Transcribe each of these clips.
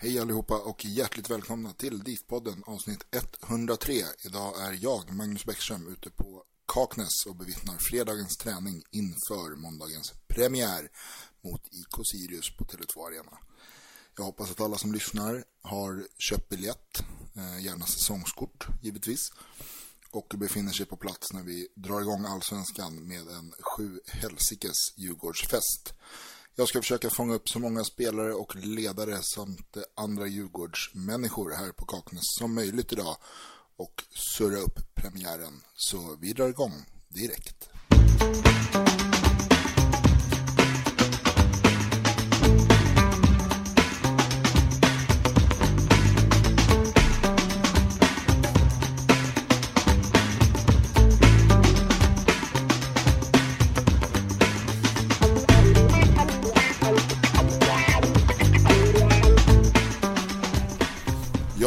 Hej allihopa och hjärtligt välkomna till DIF-podden avsnitt 103. Idag är jag, Magnus Bäckström, ute på Kaknäs och bevittnar fredagens träning inför måndagens premiär mot IK Sirius på Tele2 Arena. Jag hoppas att alla som lyssnar har köpt biljett, eh, gärna säsongskort givetvis, och befinner sig på plats när vi drar igång allsvenskan med en sju helsikes Djurgårdsfest. Jag ska försöka fånga upp så många spelare och ledare samt andra Djurgårdsmänniskor här på Kaknäs som möjligt idag och surra upp premiären. Så vi drar igång direkt.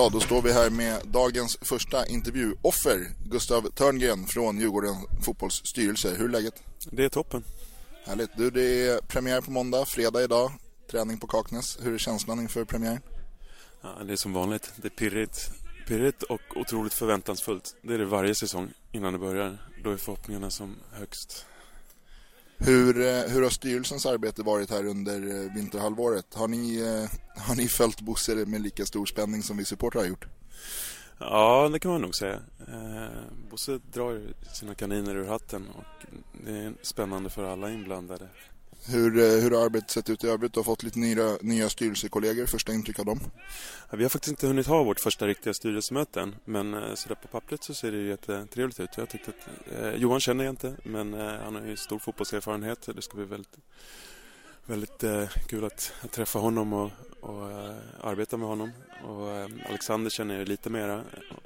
Ja, då står vi här med dagens första intervjuoffer, Gustav Törngren från Djurgården fotbollsstyrelse. Hur är läget? Det är toppen. Härligt. Du, det är premiär på måndag, fredag idag, träning på Kaknäs. Hur är känslan inför premiären? Ja, det är som vanligt. Det är pirrigt, pirrigt och otroligt förväntansfullt. Det är det varje säsong innan det börjar. Då är förhoppningarna som högst. Hur, eh, hur har styrelsens arbete varit här under eh, vinterhalvåret? Har ni, eh, har ni följt Bosse med lika stor spänning som vi supportrar har gjort? Ja, det kan man nog säga. Bosse drar sina kaniner ur hatten och det är spännande för alla inblandade. Hur, eh, hur har arbetet sett ut i övrigt? Du har fått lite nya, nya styrelsekollegor. Första intryck av dem? Ja, vi har faktiskt inte hunnit ha vårt första riktiga styrelsemöte än. Men eh, så där på pappret så ser det jättetrevligt ut. Jag tyckte att, eh, Johan känner jag inte, men eh, han har ju stor fotbollserfarenhet. Det ska bli väldigt, väldigt eh, kul att, att, träffa honom och, och eh, arbeta med honom. Och eh, Alexander känner jag lite mera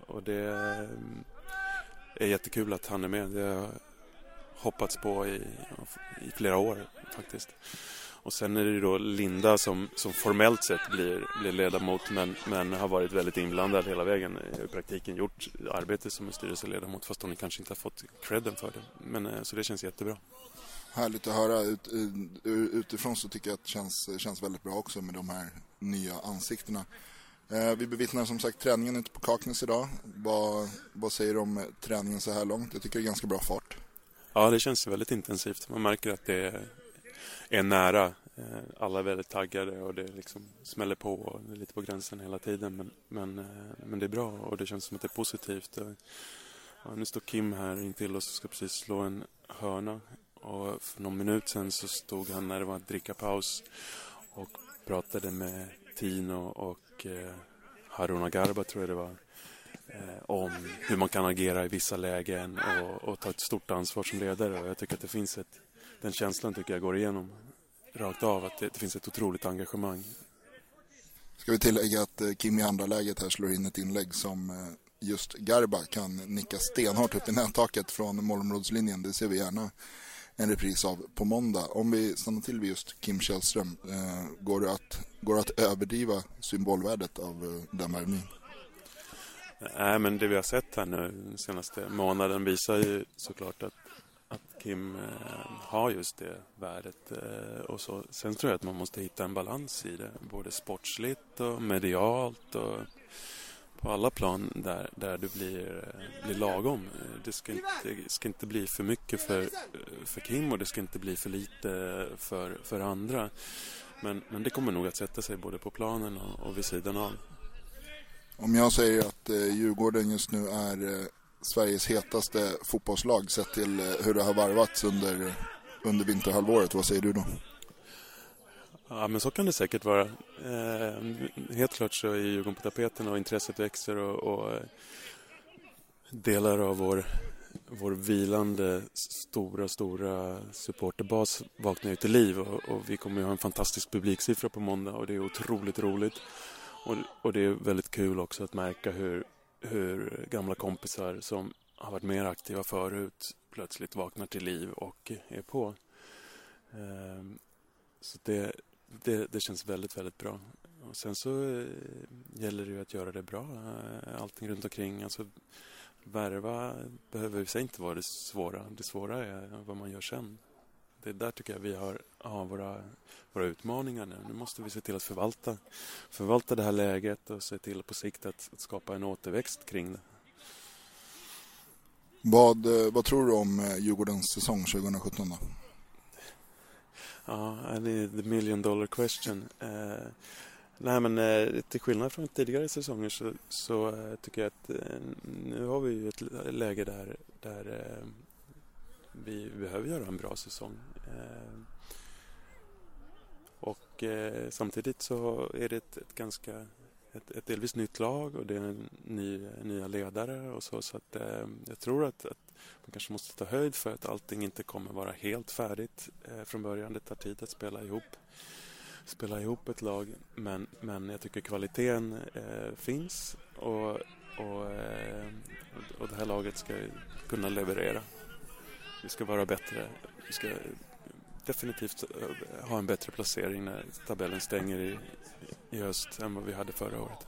och det är jättekul att han är med. Det hoppats på i, i flera år faktiskt. Och sen är det ju då Linda som, som formellt sett blir, blir ledamot men, men har varit väldigt inblandad hela vägen. I praktiken gjort arbete som en styrelseledamot fast hon kanske inte har fått credden för det. Men, eh, så det känns jättebra. Härligt att höra. Ut, eh, utifrån så tycker jag att det känns, känns väldigt bra också med de här nya ansiktena. Eh, vi bevittnar som sagt träningen ute på Kaknäs idag. Vad, vad säger du om träningen så här långt? Jag tycker det är ganska bra fart. Ja, det känns väldigt intensivt. Man märker att det är nära. Eh, alla är väldigt taggade och det liksom smäller på och det är lite på gränsen hela tiden. Men, men, eh, men det är bra och det känns som att det är positivt. Eh, ja, nu står Kim här intill oss och ska precis slå en hörna. Och för någon minut sen så stod han när det var drickapaus och pratade med Tino och eh, Haruna Garba tror jag det var Eh, om hur man kan agera i vissa lägen och, och, ta ett stort ansvar som ledare. Och jag tycker att det finns ett, den känslan tycker jag går igenom rakt av, att det, det finns ett otroligt engagemang. Ska vi tillägga att eh, Kim i andra läget här slår in ett inlägg som eh, just Garba kan nicka stenhårt upp i nättaket från målområdeslinjen. Det ser vi gärna. en repris av på måndag. Om vi stannar till vid just Kim Källström, går, det att, går det att överdriva symbolvärdet av den värvningen? Nej, men det vi har sett här nu den senaste månaden visar ju såklart att, att Kim eh, har just det värdet. Eh, och så. Sen tror jag att man måste hitta en balans i det, både sportsligt och medialt och på alla plan där, där du blir, eh, blir lagom. Eh, det ska inte, ska inte bli för mycket för, eh, för Kim och det ska inte bli för lite för, för andra. Men, men det kommer nog att sätta sig både på planen och, och vid sidan av. Om jag säger att eh, Djurgården just nu är eh, Sveriges hetaste fotbollslag sett till eh, hur det har varvats under, under vinterhalvåret, vad säger du då? Ja, men så kan det säkert vara. Eh, helt klart så är Djurgården på tapeten och intresset växer och, och eh, delar av vår, vår vilande stora, stora supporterbas vaknar ju till liv och, och vi kommer ju ha en fantastisk publiksiffra på måndag och det är otroligt roligt. Och, och det är väldigt kul också att märka hur, hur gamla kompisar som har varit mer aktiva förut plötsligt vaknar till liv och är på. Ehm, så det, det, det, känns väldigt, väldigt bra. Och sen så eh, gäller det ju att göra det bra, eh, allting runt omkring. Alltså, värva behöver i sig inte vara det svåra. Det svåra är vad man gör sen. Det är där tycker jag vi har, har våra, våra utmaningar nu. Nu måste vi se till att förvalta, förvalta det här läget och se till på sikt att, att skapa en återväxt kring det. Vad, eh, vad tror du om Djurgårdens säsong 2017 då? Ja, det är the million dollar question. Eh, nej, men eh, till skillnad från tidigare säsonger så, så eh, tycker jag att eh, nu har vi ju ett läge där, där eh, vi behöver göra en bra säsong. Eh, samtidigt så är det ett, ett ganska ett, ett, delvis nytt lag och det är ny, nya ledare och så. Så att, eh, jag tror att, att man kanske måste ta höjd för att allting inte kommer vara helt färdigt eh, från början. Det tar tid att spela ihop, spela ihop ett lag men, men jag tycker kvaliteten eh, finns och, och, eh, och det här laget ska kunna leverera. Vi ska vara bättre. Vi ska definitivt eh, ha en bättre placering när tabellen stänger i, i höst än vad vi hade förra året.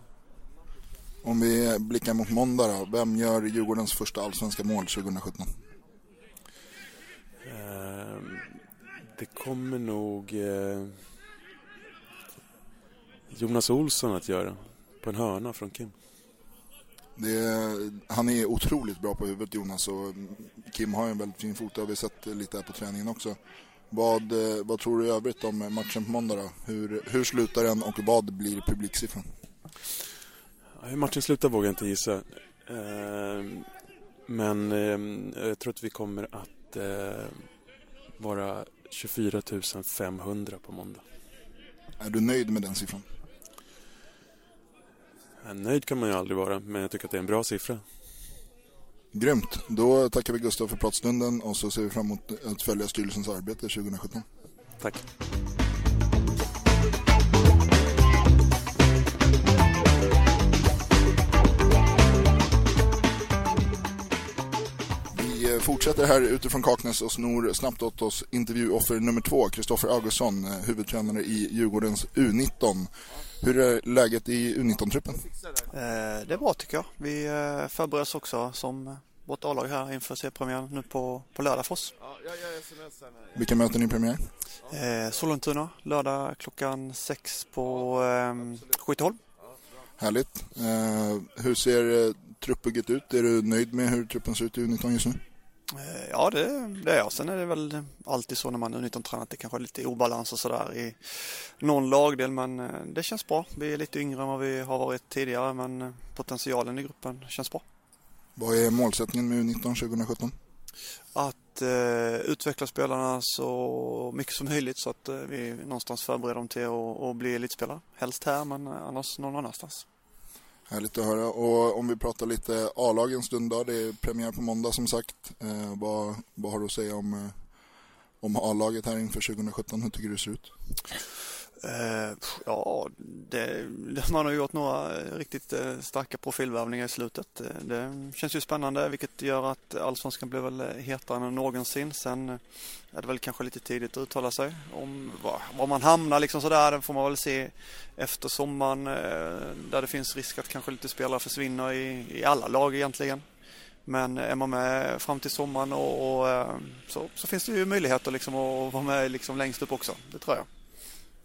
Om vi blickar mot måndag då. Vem gör Djurgårdens första allsvenska mål 2017? Eh, det kommer nog eh, Jonas Olsson att göra. På en hörna från Kim. Är, han är otroligt bra på huvudet Jonas och Kim har en väldigt fin fot. Det har vi sett lite här på träningen också. Vad, eh, vad tror du i övrigt om matchen på måndag då? Hur, hur slutar den och vad blir publiksiffran? Hur matchen slutar vågar jag inte gissa. Eh, men eh, jag tror att vi kommer att vara 24 500 på måndag. Är du nöjd med den siffran? Nöjd kan man ju aldrig vara, men jag tycker att det är en bra siffra. Grymt. Då tackar vi Gustav för pratstunden och så ser vi fram emot att följa styrelsens arbete 2017. Tack. Vi fortsätter här utifrån Kaknäs och snor snabbt åt oss intervjuoffer nummer två, Kristoffer Augustsson, huvudtränare i Djurgårdens U19. Hur är läget i U19-truppen? Eh, det är bra tycker jag. Vi eh, förbereder oss också som vårt A-lag här inför seriepremiären nu på, på lördag för oss. Vilka möter ni premiär? Eh, Sollentuna lördag klockan sex på eh, Skytteholm. Härligt. Eh, hur ser eh, truppbygget ut? Är du nöjd med hur truppen ser ut i U19 just nu? Eh, ja, det, det är jag. Sen är det väl alltid så när man är U19-tränare att det kanske är lite obalans och sådär i någon lagdel. Men eh, det känns bra. Vi är lite yngre än vad vi har varit tidigare men potentialen i gruppen känns bra. Vad är målsättningen med U19 2017? Att eh, utveckla spelarna så mycket som möjligt så att eh, vi någonstans förbereder dem till att, att bli elitspelare. Helst här men annars någon annanstans. Härligt att höra. Och om vi pratar lite A-lag en stund då. Det är premiär på måndag som sagt. Eh, vad, vad har du att säga om, eh, om A-laget här inför 2017? Hur tycker du det ser ut? Eh, ja, det, man har gjort några eh, riktigt eh, starka profilvärvningar i slutet. Det känns ju spännande vilket gör att allsvenskan blir väl hetare än någonsin. Sen är det väl kanske lite tidigt att uttala sig om var, var man hamnar liksom sådär. Det får man väl se efter sommaren där det finns risk att kanske lite spelare försvinner i, i alla lag egentligen. Men är man med fram till sommaren och, och så, så, finns det ju möjligheter liksom att vara med liksom längst upp också. Det tror jag.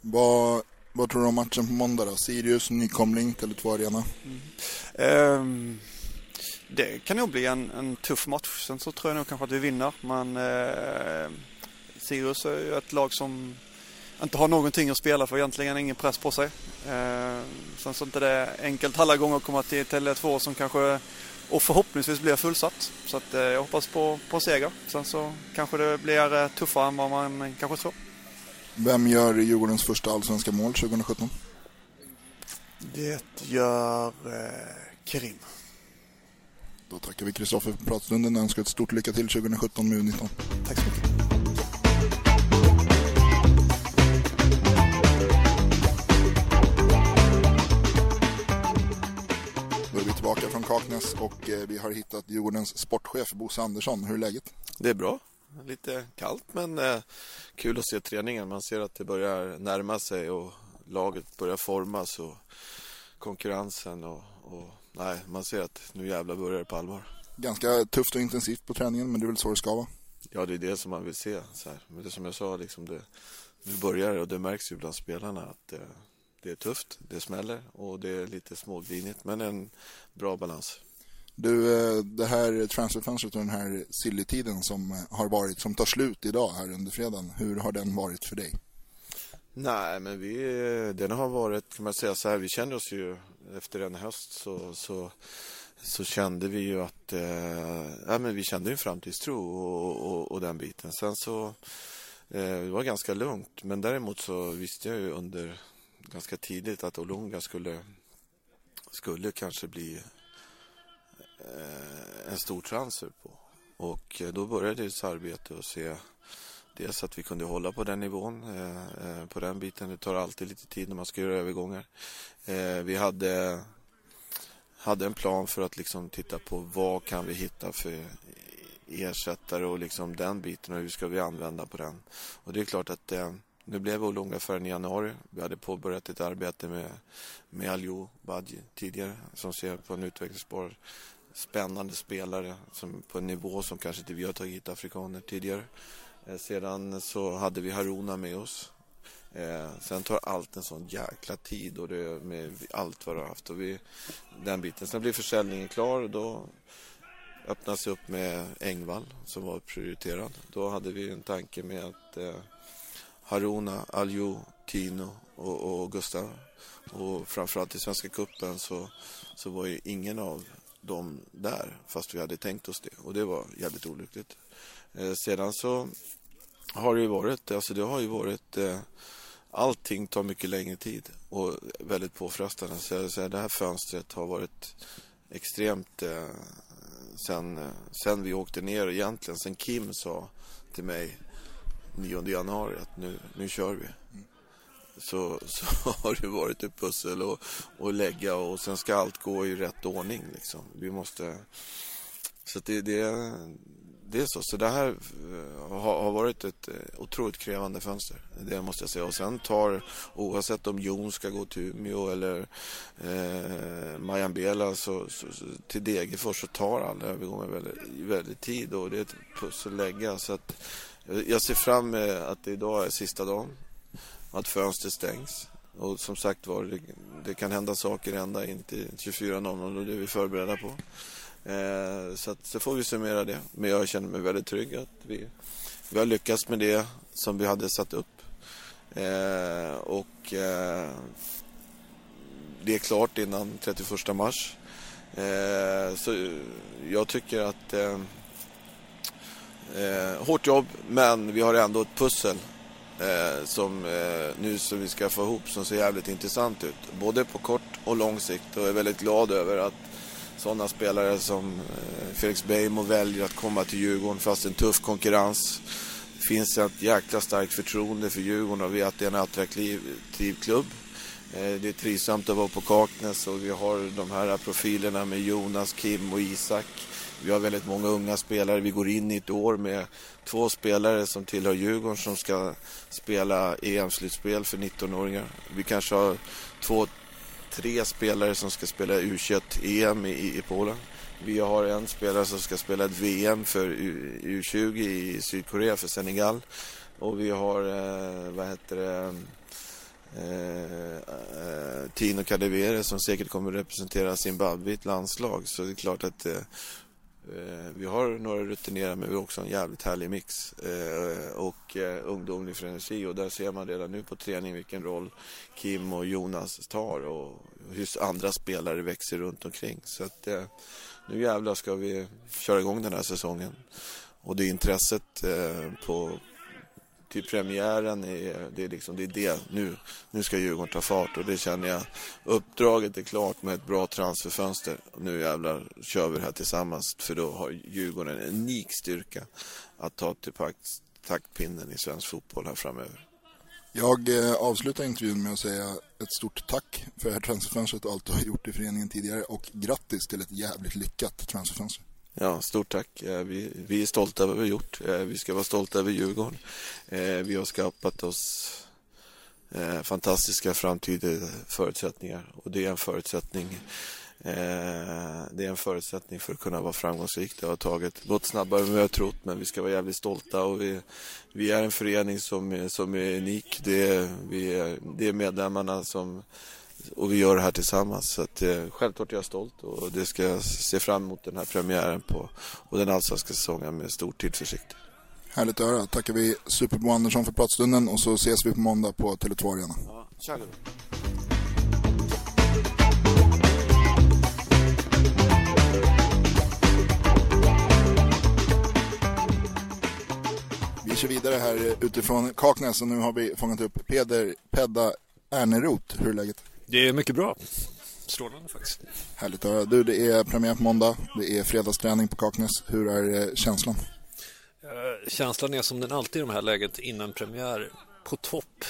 Vad, vad tror du om matchen på måndag då? Sirius, nykomling, Tele2 Arena. Mm. Um, det kan nog bli en, en, tuff match. Sen så tror jag nog kanske att vi vinner. Men uh, Sirius är ju ett lag som inte har någonting att spela för egentligen, ingen press på sig. Uh, sen så är inte det enkelt alla gånger att komma till Tele2 som kanske och förhoppningsvis blir fullsatt. Så att, eh, jag hoppas på, på seger. Sen så kanske det blir eh, tuffare än vad man kanske tror. Vem gör Djurgårdens första allsvenska mål 2017? Det gör eh, Kerim. Då tackar vi Kristoffer för pratstunden och önskar ett stort lycka till 2017 med U19. Tack så mycket. Då är vi tillbaka från Kaknäs och eh, vi har hittat Djurgårdens sportchef Bosse Andersson. Hur är läget? Det är bra. Lite kallt men eh, kul att se träningen. Man ser att det börjar närma sig och laget börjar formas och konkurrensen och, och nej, man ser att nu jävla börjar det på allvar. Ganska tufft och intensivt på träningen men det är väl så det ska vara? Ja, det är det som man vill se. Så här. Men det som jag sa, liksom det, nu börjar det och det märks ju bland spelarna att eh, det är tufft, det smäller och det är lite smågrinigt men en bra balans. Du, eh, det här transferfönstret och den här silly-tiden som eh, har varit, som tar slut idag här under fredagen. Hur har den varit för dig? Nej, men vi, den har varit, kan man säga så här, vi kände oss ju efter en höst så, så, så kände vi ju att, eh, ja, men vi kände en framtidstro och, och, och, den biten. Sen så, eh, det var ganska lugnt, men däremot så visste jag ju under ganska tidigt att Olunga skulle, skulle kanske bli Eh, en stor transfer på. Och eh, då började ett arbete och se dels att vi kunde hålla på den nivån, eh, eh, på den biten. Det tar alltid lite tid när man ska göra övergångar. Vi hade, hade en plan för att liksom titta på vad kan vi hitta för ersättare och liksom den biten och hur ska vi använda på den. Och det är klart att nu blev Olunga förrän i januari. Vi hade påbörjat ett arbete med, med Aljo Badji tidigare som ser på en utvecklingsbar spännande spelare som på en nivå som kanske inte vi har tagit hit afrikaner tidigare. Eh, sedan så hade vi Haruna med oss. Eh, sen tar allt en sån jäkla tid och det med allt vad du har haft. Och vi, den biten. Sen blir försäljningen klar. och Då öppnas upp med Engvall som var prioriterad. Då hade vi en tanke med att eh, Haruna, Aljo, Tino och, och Gustav och framförallt i Svenska Kuppen så, så var ju ingen av dem där fast vi hade tänkt oss det och det var jävligt olyckligt. Eh, sedan så har det ju varit, alltså det har ju varit eh, allting tar mycket längre tid och väldigt påfrestande. Så jag säga, det här fönstret har varit extremt eh, sen, sen vi åkte ner egentligen, sen Kim sa till mig 9 januari att nu, nu kör vi mm så, så har det varit ett pussel och, och lägga och sen ska allt gå i rätt ordning. Liksom. Vi måste... Så det, det, det är så. Så det här eh, har, har, varit ett eh, otroligt krävande fönster. Det måste jag säga. Och sen tar, oavsett om Jon ska gå till Umeå eller eh, Majambela så, så, så, till Degerfors så tar alla övergångar väldigt, väldigt tid och det är ett pussel att lägga. Så att, eh, jag ser fram emot att det idag är sista dagen att fönstret stängs. Och som sagt var, det, det, kan hända saker ända in till 24.00 och det är vi förberedda på. Eh, så, att, så får vi summera det. Men jag känner mig väldigt trygg att vi, vi har lyckats med det som vi hade satt upp. Eh, och eh, det är klart innan 31 mars. Eh, så jag tycker att eh, eh, hårt jobb, men vi har ändå ett pussel eh, som eh, nu som vi ska få ihop som ser jävligt intressant ut. Både på kort och lång sikt och är väldigt glad över att sådana spelare som eh, Felix Beijmo väljer att komma till Djurgården fast en tuff konkurrens Det finns ett jäkla starkt förtroende för Djurgården och vi att det är en attraktiv klubb. Eh, det är trivsamt att vara på Kaknäs och vi har de här profilerna med Jonas, Kim och Isak. Vi har väldigt många unga spelare. Vi går in i ett år med två spelare som tillhör Djurgården som ska spela EM-slutspel för 19-åringar. Vi kanske har två, tre spelare som ska spela U21-EM i, i Polen. Vi har en spelare som ska spela ett VM för U, 20 i Sydkorea för Senegal. Och vi har, eh, vad heter det, eh, eh, Tino Kadewere som säkert kommer representera Zimbabwe i ett landslag. Så det är klart att eh, Eh, vi har några rutinerade men vi har också en jävligt härlig mix eh, och eh, ungdomlig frenesi och där ser man redan nu på träning vilken roll Kim och Jonas tar och hur andra spelare växer runt omkring. Så att eh, nu jävlar ska vi köra igång den här säsongen. Och det intresset eh, på, till premiären, är, det, är liksom, det är det. Nu, nu ska Djurgården ta fart och det känner jag. Uppdraget är klart med ett bra transferfönster. Nu jävlar kör vi det här tillsammans för då har Djurgården en unik styrka att ta till taktpinnen i svensk fotboll här framöver. Jag eh, avslutar intervjun med att säga ett stort tack för det här transferfönstret och allt du har gjort i föreningen tidigare och grattis till ett jävligt lyckat transferfönster. Ja, stort tack. Eh, vi, vi är stolta över vad vi har gjort. Eh, vi ska vara stolta över Djurgården. Eh, vi har skapat oss fantastiska framtida förutsättningar och det är en förutsättning det är en förutsättning för att kunna vara framgångsrik. Det har tagit, gått snabbare än vi har trott men vi ska vara jävligt stolta och vi, vi är en förening som, som är unik. Det är, vi är, det är medlemmarna som och vi gör det här tillsammans. Så att, eh, självklart är jag stolt och det ska jag se fram emot den här premiären på och den allsvenska säsongen med stor tillförsikt. Härligt att höra. Tackar vi Superbo Andersson för pratstunden och så ses vi på måndag på Tele2 Arena. Ja, kör vidare här utifrån Kaknäs och nu har vi fångat upp Peder Pedda Erneroth. Hur är läget? Det är mycket bra. Strålande faktiskt. Härligt att. Du, det är premiär på måndag. Det är fredagsträning på Kaknäs. Hur är eh, känslan? Uh, känslan är som den alltid i de här läget innan premiär. På topp.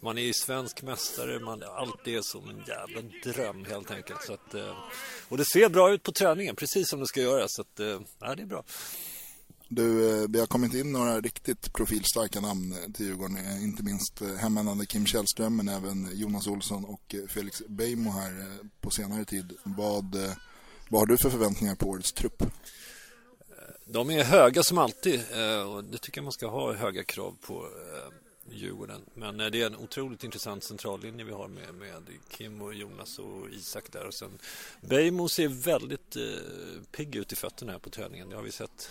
Man är ju svensk mästare. Man, allt är som en jävla dröm helt enkelt. Så att, uh, och det ser bra ut på träningen, precis som det ska göra. Så att, ja, det är bra. Du, eh, vi har kommit in några riktigt profilstarka namn till Djurgården. Eh, inte minst eh, hemvändande Kim Källström men även Jonas Olsson och Felix Beijmo här på senare tid. Vad, vad har du för förväntningar på årets trupp? De är höga som alltid och det tycker jag man ska ha höga krav på Djurgården. Men det är en otroligt intressant centrallinje vi har med, med Kim och Jonas och Isak där. Och sen Beijmo ser väldigt pigg ut i fötterna här på träningen. Det har vi sett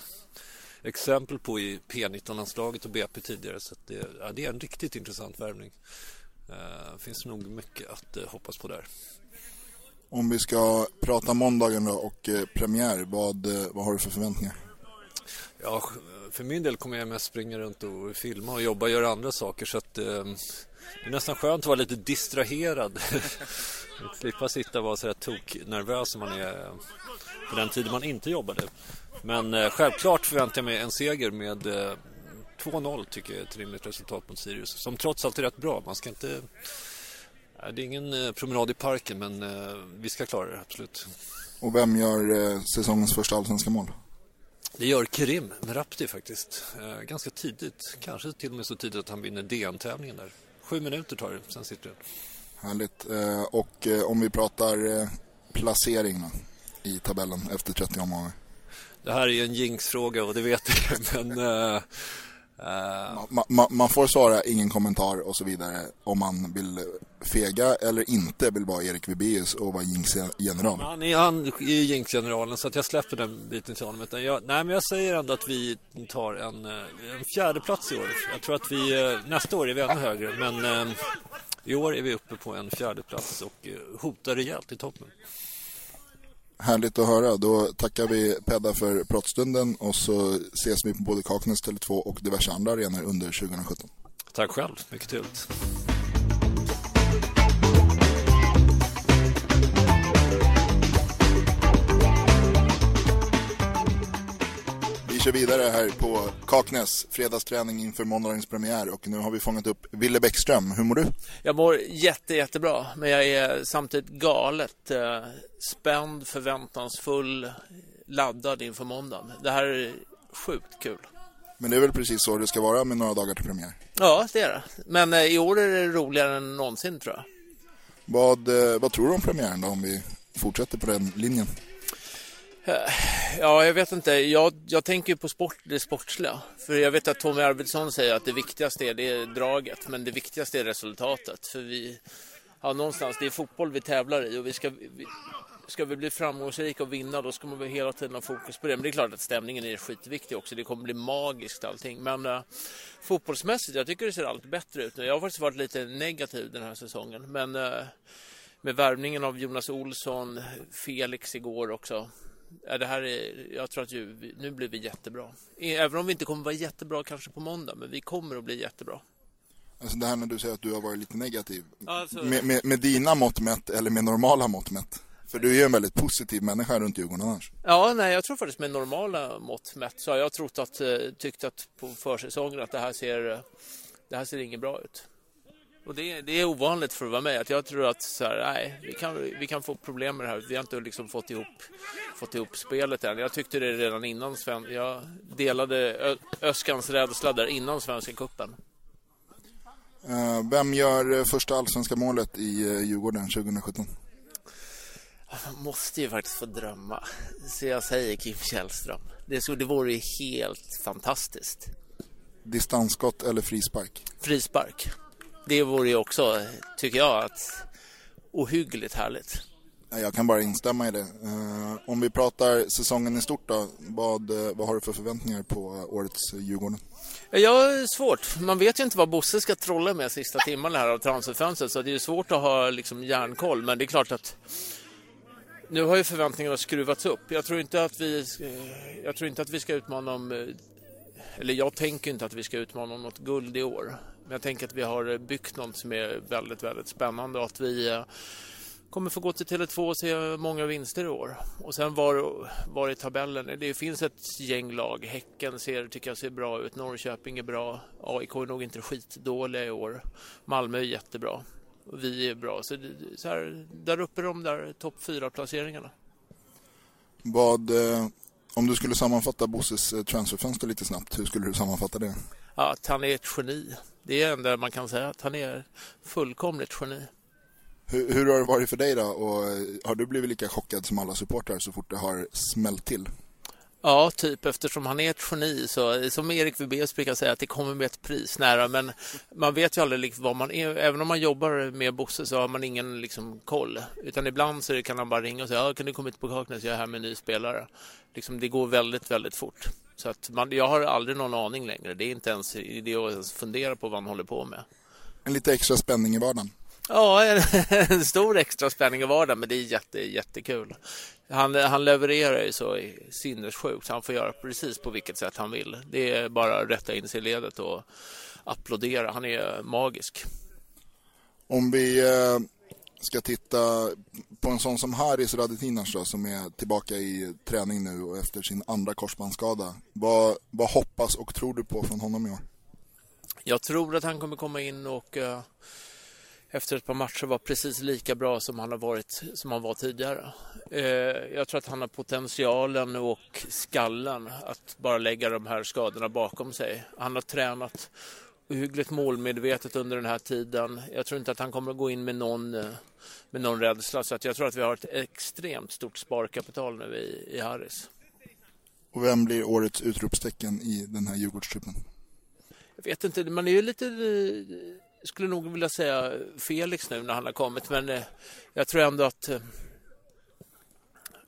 exempel på i P19-landslaget och BP tidigare. Så det, ja, det, är en riktigt intressant värvning. Det uh, finns nog mycket att uh, hoppas på där. Om vi ska prata måndagen då och eh, premiär, vad, eh, vad har du för förväntningar? Ja, för min del kommer jag mest springa runt och filma och jobba och göra andra saker så att eh, det är nästan skönt att vara lite distraherad. Slippa sitta och vara så här toknervös som man är på den tiden man inte jobbade. Men eh, självklart förväntar jag mig en seger med eh, 2-0 tycker jag är ett rimligt resultat mot Sirius. Som trots allt är rätt bra. Man ska inte... Det är ingen eh, promenad i parken men eh, vi ska klara det absolut. Och vem gör eh, säsongens första allsvenska mål? Det gör Kerim Merabti faktiskt. Ganska tidigt. Kanske till och med så tidigt att han vinner DN-tävlingen där. Sju minuter tar det, sen sitter det. Härligt. Och om vi pratar placering i tabellen efter 30 omgångar? Det här är ju en jinxfråga och det vet jag, men... Uh. Man, man, man, får svara ingen kommentar och så vidare om man vill fega eller inte vill vara Erik Vibeus och vara jinxgeneral. Han är, han är jinxgeneralen så att jag släpper den biten till honom. Jag, nej, men jag säger ändå att vi tar en, en fjärde plats i år. Jag tror att vi nästa år är vi ännu högre, men i år är vi uppe på en fjärde plats och hotar rejält i toppen. Härligt att höra. Då tackar vi Pedda för pratstunden och så ses vi på både Kaknäs Tele2 och diverse andra arenor under 2017. Tack själv. Mycket trevligt. Kör vidare här på Kaknäs, fredagsträning inför måndagens premiär och nu har vi fångat upp Ville Bäckström. Hur mår du? Jag mår jätte, jättebra, men jag är samtidigt galet eh, spänd, förväntansfull, laddad inför måndagen. Det här är sjukt kul. Men det är väl precis så det ska vara med några dagar till premiär? Ja, det är det. Men eh, i år är det roligare än någonsin tror jag. Vad, eh, vad tror du om premiären då om vi fortsätter på den linjen? Ja, jag vet inte. Jag, jag tänker på sport, det sportsliga. För jag vet att Tommy Arvidsson säger att det viktigaste är, det draget, men det viktigaste är resultatet. För vi, ja, någonstans, det är fotboll vi tävlar i och vi ska, vi, ska vi bli framgångsrika och vinna, då ska man väl hela tiden ha fokus på det. Men det är klart att stämningen är skitviktig också. Det kommer bli magiskt allting. Men uh, fotbollsmässigt, jag tycker det ser allt bättre ut nu. Jag har faktiskt varit lite negativ den här säsongen, men uh, med värvningen av Jonas Olsson, Felix igår också. Ja, det här är, jag tror att ju, nu blir vi jättebra. Även om vi inte kommer vara jättebra kanske på måndag, men vi kommer att bli jättebra. Alltså det här när du säger att du har varit lite negativ. Alltså... Med, med, med, dina mått mätt eller med normala mått mätt? För du är ju en väldigt positiv människa runt Djurgården annars. Ja, nej, jag tror faktiskt med normala mått mätt så har jag trott att, eh, tyckt att på försäsongen att det här ser, det här ser inget bra ut. Och det, det, är ovanligt för att vara med. Att jag tror att så här, nej, vi, kan, vi kan få problem med det här. Vi har inte liksom fått, ihop, fått ihop spelet än. Jag tyckte det redan innan Sven. Jag delade Öskans rädsla där innan Svenska cupen. Uh, vem gör första allsvenska målet i uh, Djurgården 2017? Man måste ju faktiskt få drömma. Så jag säger Kim Källström. Det, så, det vore ju helt fantastiskt. Distansskott eller frispark? Frispark det vore ju också, tycker jag, att ohyggligt härligt. Jag kan bara instämma i det. Uh, om vi pratar säsongen i stort då, vad, uh, vad har du för förväntningar på årets Djurgården? Ja, svårt. Man vet ju inte vad Bosse ska trolla med sista timmarna här av transferfönstret så det är svårt att ha liksom järnkoll. Men det är klart att nu har ju förväntningarna skruvats upp. Jag tror inte att vi, jag tror inte att vi ska utmana om, eller jag tänker inte att vi ska utmana om något guld i år. Men jag tänker att vi har eh, byggt något som är väldigt, väldigt spännande och att vi eh, kommer få gå till Tele2 och se många vinster i år. Och sen var, var i tabellen, det finns ett gäng lag. Häcken ser, tycker jag ser bra ut, Norrköping är bra, AIK är nog inte skitdåliga i år. Malmö är jättebra. Och vi är bra. Så, så här, där uppe är de där topp fyra placeringarna. Vad, eh, om du skulle sammanfatta Bosses transferfönster lite snabbt, hur skulle du sammanfatta det? Att han är ett geni. Det är det enda man kan säga, att han är fullkomligt geni. Hur, hur, har det varit för dig då? Och eh, har du blivit lika chockad som alla supportrar så fort det har smällt till? Ja, typ eftersom han är ett geni så som Erik Wibés brukar säga att det kommer med ett pris nära men man vet ju aldrig vad man är. Även om man jobbar med Bosse så har man ingen liksom koll utan ibland så kan han bara ringa och säga ja, kan du komma hit på Kaknäs, jag är här med en ny spelare. Liksom, det går väldigt, väldigt fort. Så att man, jag har aldrig någon aning längre. Det är inte ens det att ens fundera på vad han håller på med. En lite extra spänning i vardagen? Ja, en, en stor extra spänning i vardagen, men det är jätte, jättekul. Han, han levererar ju så sinnessjukt, han får göra precis på vilket sätt han vill. Det är bara att rätta in sig i ledet och applådera. Han är magisk. Om vi eh, ska titta på en sån som Haris Radetinac då, som är tillbaka i träning nu och efter sin andra korsbandsskada. Vad, vad hoppas och tror du på från honom i år? Jag tror att han kommer komma in och uh, efter ett par matcher vara precis lika bra som han har varit som han var tidigare. Uh, jag tror att han har potentialen och skallen att bara lägga de här skadorna bakom sig. Han har tränat ohyggligt målmedvetet under den här tiden. Jag tror inte att han kommer att gå in med någon, eh, med någon rädsla. Så att jag tror att vi har ett extremt stort sparkapital nu i, i Harris. Och vem blir årets utropstecken i den här Djurgårdstruppen? Jag vet inte, man är ju lite, eh, skulle nog vilja säga Felix nu när han har kommit. Men eh, jag tror ändå att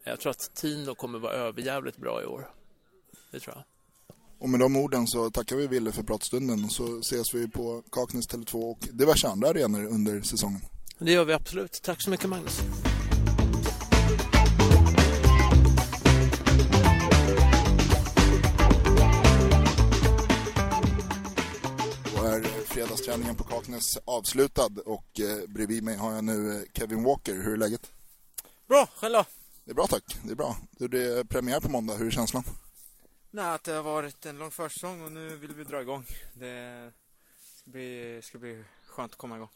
jag tror att Tino kommer vara överjävligt bra i år. Det tror jag. Och med de orden så tackar vi Ville för pratstunden och så ses vi på Kaknäs Tele2 och diverse andra arenor under säsongen. Det gör vi absolut. Tack så mycket Magnus. Då är fredagsträningen på Kaknäs avslutad och eh, bredvid mig har jag nu eh, Kevin Walker. Hur är läget? Bra, själv då? Det är bra tack, det är bra. Det är premiär på måndag, hur är känslan? Nej, att det har varit en lång försäsong och nu vill vi dra igång. Det ska bli, ska bli skönt att komma igång.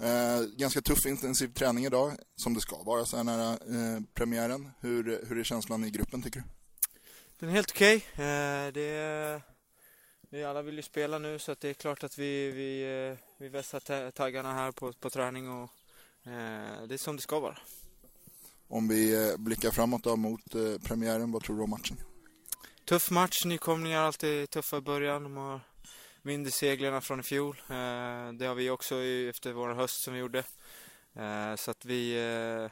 Eh, ganska tuff intensiv träning idag, som det ska vara så här nära eh, premiären. Hur, hur är känslan i gruppen tycker du? Den är helt okej. Okay. Eh, det vi alla vill ju spela nu så det är klart att vi, vi, eh, vi vässar taggarna här på, på träning och eh, det är som det ska vara. Om vi eh, blickar framåt då mot eh, premiären, vad tror du om matchen? Tuff match, nykomlingar alltid tuffa i början. De har vind i seglarna från i fjol. Eh, det har vi också efter vår höst som vi gjorde. Eh, så att vi, eh,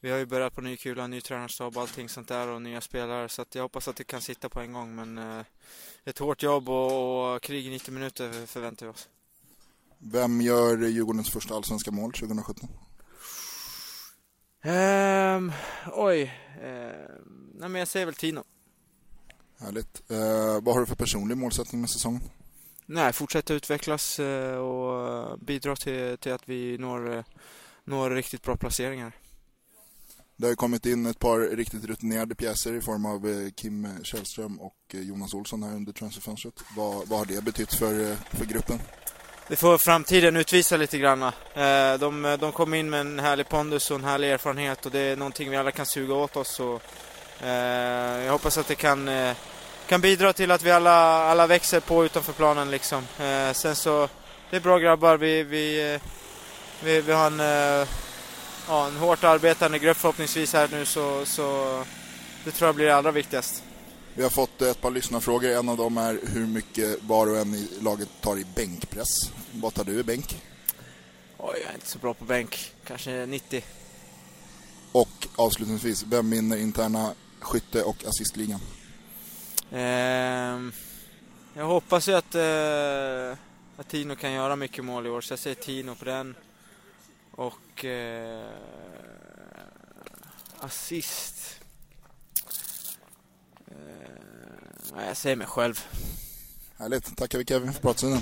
vi har ju börjat på ny kula, ny tränarstab och allting sånt där och nya spelare. Så att jag hoppas att det kan sitta på en gång. Men ett hårt jobb och, och krig i 90 minuter förväntar vi oss. Vem gör Djurgårdens första allsvenska mål 2017? Um, ehm, oj. Um, nej men jag säger väl Tino. Härligt. Uh, vad har du för personlig målsättning med säsongen? Nej, fortsätta utvecklas uh, och bidra till, till att vi når, uh, når riktigt bra placeringar. Det har kommit in ett par riktigt rutinerade pjäser i form av Kim Källström och Jonas Olsson här under transferfönstret. Vad, vad har det betytt för, för gruppen? Det får framtiden utvisa lite grann. De, de kom in med en härlig pondus och en härlig erfarenhet och det är någonting vi alla kan suga åt oss. Och, jag hoppas att det kan kan bidra till att vi alla, alla växer på utanför planen liksom. Eh, sen så, det är bra grabbar. Vi, vi, eh, vi, vi har en, eh, ja, en hårt arbetande grupp förhoppningsvis här nu så, så det tror jag blir allra viktigast. Vi har fått ett par lyssnarfrågor. En av dem är hur mycket var och en i laget tar i bänkpress. Vad tar du i bänk? Oj, jag är inte så bra på bänk. Kanske 90. Och avslutningsvis, vem vinner interna skytte- och assistligan? Eh, jag hoppas ju att, eh, att Tino kan göra mycket mål i år, så jag säger Tino på den. Och eh, assist. Eh, jag säger mig själv. Härligt. Tackar vi Kevin för pratstunden.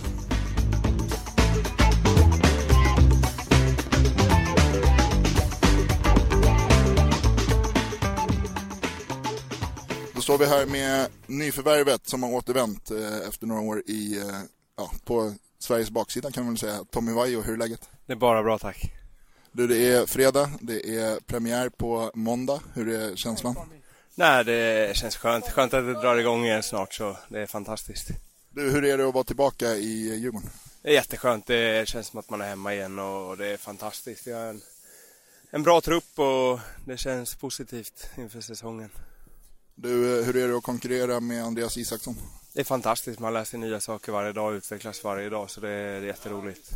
Står vi här med nyförvärvet som har återvänt eh, efter några år i, eh, ja, på Sveriges baksida kan man väl säga. Tommy Vaiho, hur är läget? Det är bara bra, tack. Du, det är fredag, det är premiär på måndag. Hur är känslan? Nej, det känns skönt. Skönt att det drar igång igen snart, så det är fantastiskt. Du, hur är det att vara tillbaka i Djurgården? Det är jätteskönt. Det känns som att man är hemma igen och det är fantastiskt. Vi har en, en bra trupp och det känns positivt inför säsongen. Du, eh, hur är det att konkurrera med Andreas Isaksson? Det är fantastiskt. Man lär sig nya saker varje dag och utvecklas varje dag, så det är, det är jätteroligt.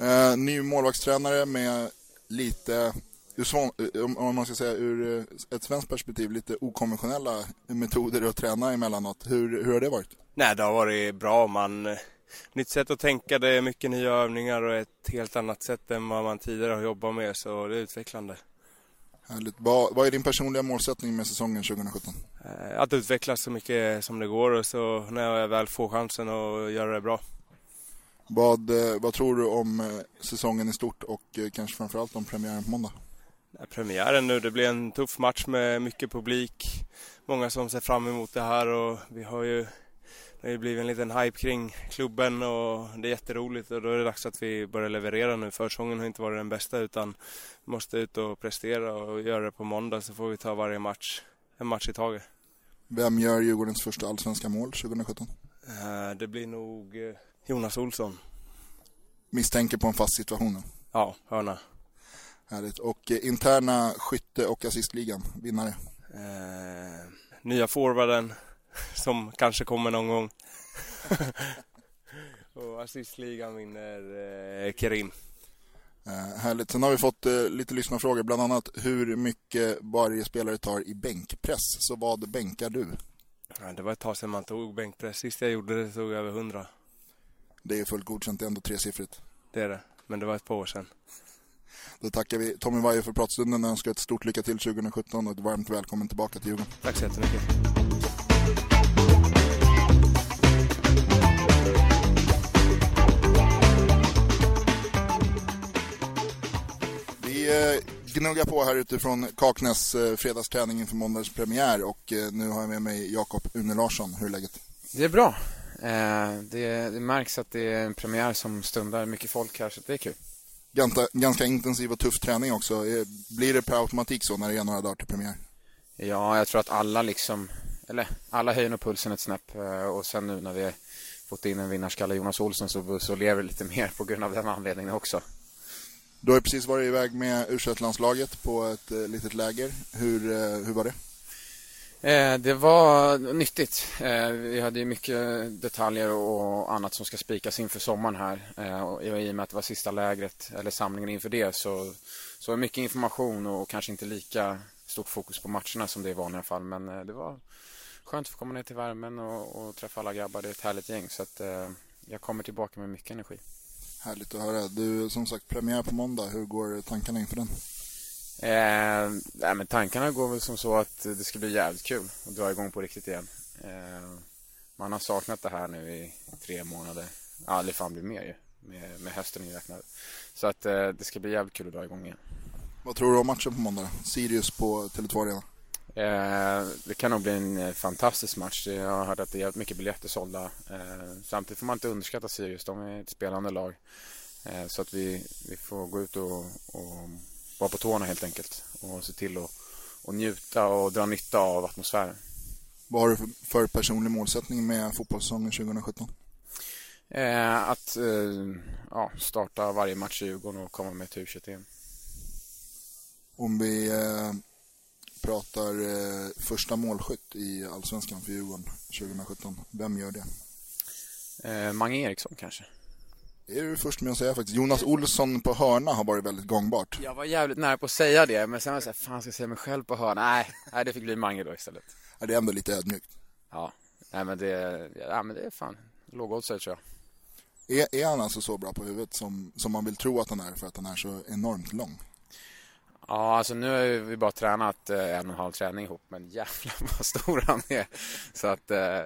Eh, ny målvaktstränare med lite, om man ska säga ur eh, ett svenskt perspektiv, lite okonventionella metoder att träna emellanåt. Hur, hur har det varit? Nej, det har varit bra. Man, eh, nytt sätt att tänka, det är mycket nya övningar och ett helt annat sätt än vad man tidigare har jobbat med, så det är utvecklande. Härligt. Vad, är din personliga målsättning med säsongen 2017? Eh, att utvecklas så mycket som det går och så när jag väl får chansen att göra det bra. Vad, eh, vad tror du om eh, säsongen i stort och kanske framförallt om premiären på måndag? Premiären nu, det blir en tuff match med mycket publik. Många som ser fram emot det här och vi har ju det har blivit en liten hype kring klubben och det är jätteroligt och då är det dags att vi börjar leverera nu. Försäsongen har inte varit den bästa utan måste ut och prestera och göra det på måndag så får vi ta varje match, en match i taget. Vem gör Djurgårdens första allsvenska mål 2017? Eh, det blir nog eh, Jonas Olsson. Misstänker på en fast situation? Ja, hörna. Härligt. Och eh, interna skytte- och assistligan, vinnare? Eh, nya forwarden som kanske kommer någon gång. och assistligan vinner eh, Kerim. Eh, härligt. Sen har vi fått eh, lite lyssnarfrågor, bland annat hur mycket varje spelare tar i bänkpress. Så vad bänkar du? Ja, det var ett tag sedan man tog bänkpress. Sist jag gjorde det tog jag över 100. Det är fullt godkänt, det är ändå tresiffrigt. Det är det, men det var ett par år sedan. Då tackar vi Tommy Weijer för pratstunden och önskar ett stort lycka till 2017 och ett varmt välkommen tillbaka till Djurgården. Tack så jättemycket. Gnuggar på här utifrån Kaknäs eh, fredagsträning inför måndagens premiär och eh, nu har jag med mig Jakob Une Larsson. Hur är läget? Det är bra. Eh, det, det, märks att det är en premiär som stundar mycket folk här så det är kul. Ganska, ganska intensiv och tuff träning också. Blir det per automatik så när det är några dagar till premiär? Ja, jag tror att alla liksom, eller alla höjer nog pulsen ett snäpp och sen nu när vi fått in en vinnarskalle, Jonas Olsson, så, så lever det lite mer på grund av den anledningen också. Du har precis varit iväg med u landslaget på ett eh, litet läger. Hur, eh, hur var det? Eh, det var nyttigt. Eh, vi hade ju mycket detaljer och annat som ska spikas inför sommaren här. Eh, och I och med att det var sista lägret, eller samlingen inför det, så, så var det mycket information och kanske inte lika stort fokus på matcherna som det är i vanliga fall. Men eh, det var skönt att få komma ner till värmen och, och träffa alla grabbar. Det är ett härligt gäng. Så att, eh, jag kommer tillbaka med mycket energi. Härligt att höra. Du, som sagt, premiär på måndag. Hur går tankarna inför den? Eh, nej, men tankarna går väl som så att det ska bli jävligt kul att dra igång på riktigt igen. Eh, man har saknat det här nu i tre månader. Ja, det fan blir mer ju. Med, med hösten inräknad. Så att eh, det ska bli jävligt kul att dra igång igen. Vad tror du om matchen på måndag? Sirius på Tele2 Arena. Eh, det kan nog bli en eh, fantastisk match. Jag har hört att det är mycket biljetter sålda. Eh, samtidigt får man inte underskatta Sirius. De är ett spelande lag. Så att vi, vi får gå ut och, och vara på tårna helt enkelt. Och se till att och njuta och dra nytta av atmosfären. Vad har du för, personlig målsättning med fotbollssäsongen 2017? Eh, att eh, ja, starta varje match i Djurgården och komma med till u Om vi pratar eh, första målskytt i Allsvenskan för Djurgården 2017. Vem gör det? Eh, Mange Eriksson kanske. Det är du först med att säga faktiskt. Jonas Olsson på hörna har varit väldigt gångbart. Jag var jävligt nära på att säga det, men sen var jag såhär, fan ska jag säga mig själv på hörna? Nej, nej det fick bli Mange då istället. Ja, det är ändå lite ödmjukt. Ja, nej men det, ja, men det är fan lågoddsare tror jag. Är, är han alltså så bra på huvudet som, som man vill tro att han är för att han är så enormt lång? Ja, alltså nu har vi bara tränat eh, en och en halv träning ihop, men jävlar vad stor han är. Så att, eh,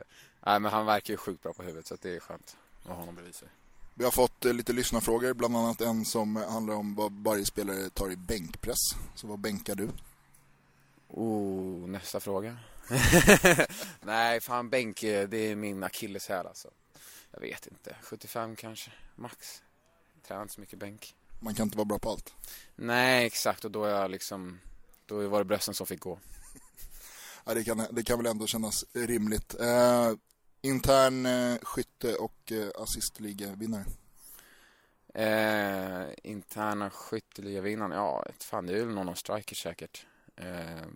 nej, men han verkar ju sjukt bra på huvudet, så det är skönt att ha honom bredvid sig. Vi har fått eh, lite lyssnarfrågor, bland annat en som handlar om vad varje spelare tar i bänkpress. Så vad bänkar du? Oh, nästa fråga. nej, fan bänk, det är min akilleshäl alltså. Jag vet inte, 75 kanske, max. Jag tränar inte så mycket bänk. Man kan inte vara bra på allt. Nej, exakt. Och då är liksom... Då var det brösten som fick gå. ja, det kan, det kan väl ändå kännas rimligt. Eh, intern eh, skytte och eh, assistliga-vinnare? Eh, interna skytteliga-vinnaren? Ja, fan, det är väl någon av strikers säkert. Eh,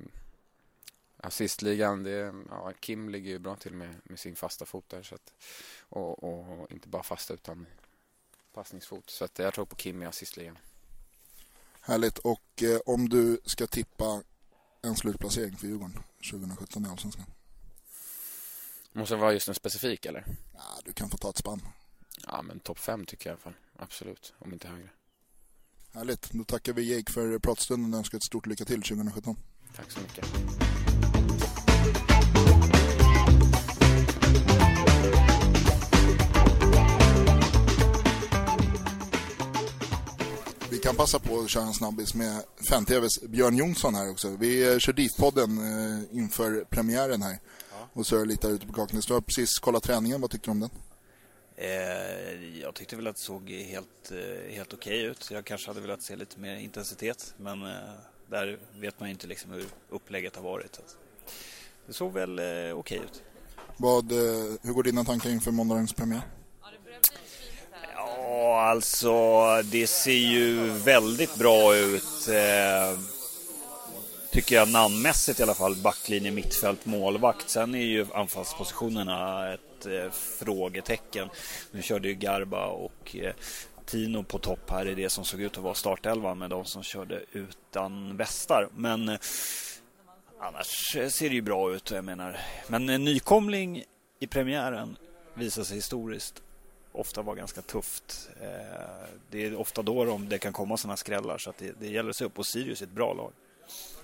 assistligan, det, ja, Kim ligger ju bra till med, med sin fasta fot där. Så att, och, och inte bara fasta utan passningsfot. Så att jag tror på Kim i assistligan. Härligt. Och eh, om du ska tippa en slutplacering för Djurgården 2017 i Allsvenskan? Måste det vara just en specifik eller? Ja, du kan få ta ett spann. Ja, men topp fem tycker jag i alla fall. Absolut, om inte högre. Härligt. Då tackar vi Jake för pratstunden och önskar ett stort lycka till 2017. Tack så mycket. Kan passa på att köra en snabbis med Fan-TVs Björn Jonsson här också. Vi eh, kör DIF-podden eh, inför premiären här. Ja. Och så är lite ute på Kaknäs. Du har precis kollat träningen. Vad tyckte du om den? Eh, jag tyckte väl att det såg helt, helt okej okay ut. Jag kanske hade velat se lite mer intensitet. Men där vet man inte liksom hur upplägget har varit. Det såg väl okej okay ut. Vad, hur går dina tankar inför måndagens premiär? Ja, alltså det ser ju väldigt bra ut. Eh, tycker jag namnmässigt i alla fall. Backlinje, mittfält, målvakt. Sen är ju anfallspositionerna ett eh, frågetecken. Nu körde ju Garba och eh, Tino på topp här i det som såg ut att vara startelvan med de som körde utan västar. Men eh, annars ser det ju bra ut. Jag menar. Men en nykomling i premiären visar sig historiskt ofta vara ganska tufft. Eh, det är ofta då de, det kan komma sådana skrällar så att det, det gäller att se upp. Och Sirius är ett bra lag.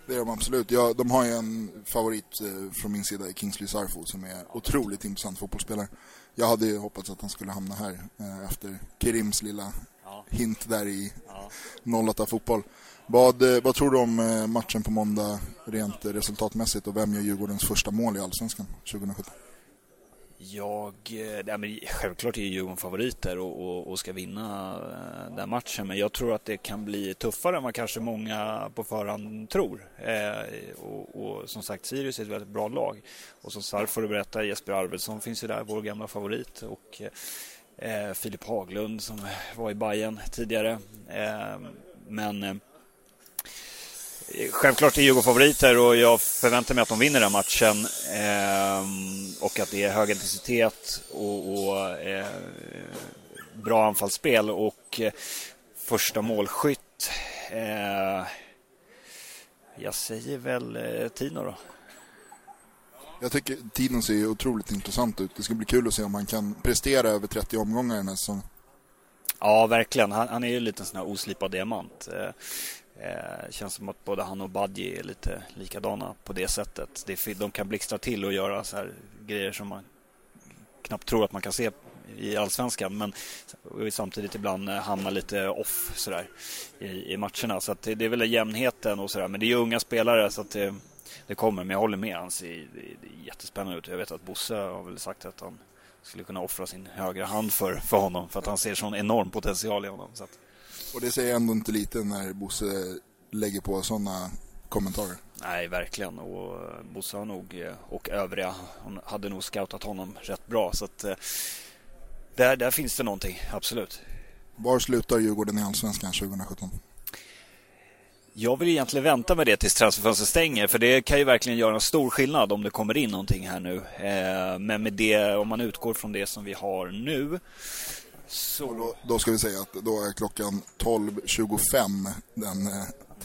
Det är de absolut. Ja, de har ju en favorit eh, från min sida i Kingsley Sarfo som är otroligt intressant fotbollsspelare. Jag hade ju hoppats att han skulle hamna här eh, efter Kerims lilla ja. hint där i, ja. 08 fotboll. Vad, vad tror du om matchen på måndag rent resultatmässigt och vem gör Djurgårdens första mål i Allsvenskan 2017? Jag, eh, nej men självklart är Djurgården favoriter och, och, och, ska vinna eh, den matchen. Men jag tror att det kan bli tuffare än vad kanske många på förhand tror. Eh, och, och, som sagt, Sirius är ett väldigt bra lag. Och som Sarf får du berätta, Jesper Arvidsson finns ju där, vår gamla favorit. Och eh, Filip Haglund som var i Bayern tidigare. Eh, men eh, Självklart är Djurgården favoriter och jag förväntar mig att de vinner den matchen. Eh, och att det är hög intensitet och, och eh, bra anfallsspel. Och eh, första målskytt. Eh, jag säger väl eh, Tino då. Jag tycker Tino ser otroligt intressant ut. Det ska bli kul att se om han kan prestera över 30 omgångar i den här säsongen. Ja, verkligen. Han, han är ju lite en sån här oslipad diamant. Eh, Eh, känns som att både han och Badji är lite likadana på det sättet. Det, de kan blixtra till och göra så här grejer som man knappt tror att man kan se i allsvenskan men samtidigt ibland eh, hamnar lite off sådär i, i matcherna. Så det, det, är väl jämnheten och sådär. Men det är ju unga spelare så att det, det kommer. Men jag håller med. Han ser jättespännande ut. Jag vet att Bosse har väl sagt att han skulle kunna offra sin högra hand för, för honom för att han ser sån enorm potential i honom. Så att... Och det säger ändå inte lite när Bosse lägger på sådana kommentarer. Nej, verkligen. Och Bosse har nog, eh, och övriga, hade nog scoutat honom rätt bra. Så att, eh, där, där finns det någonting, absolut. Var slutar Djurgården i Allsvenskan 2017? Jag vill egentligen vänta med det tills transferfönstret stänger för det kan ju verkligen göra en stor skillnad om det kommer in någonting här nu. Eh, men med det, om man utgår från det som vi har nu så... Då, då, ska vi säga att då är klockan 12.25 den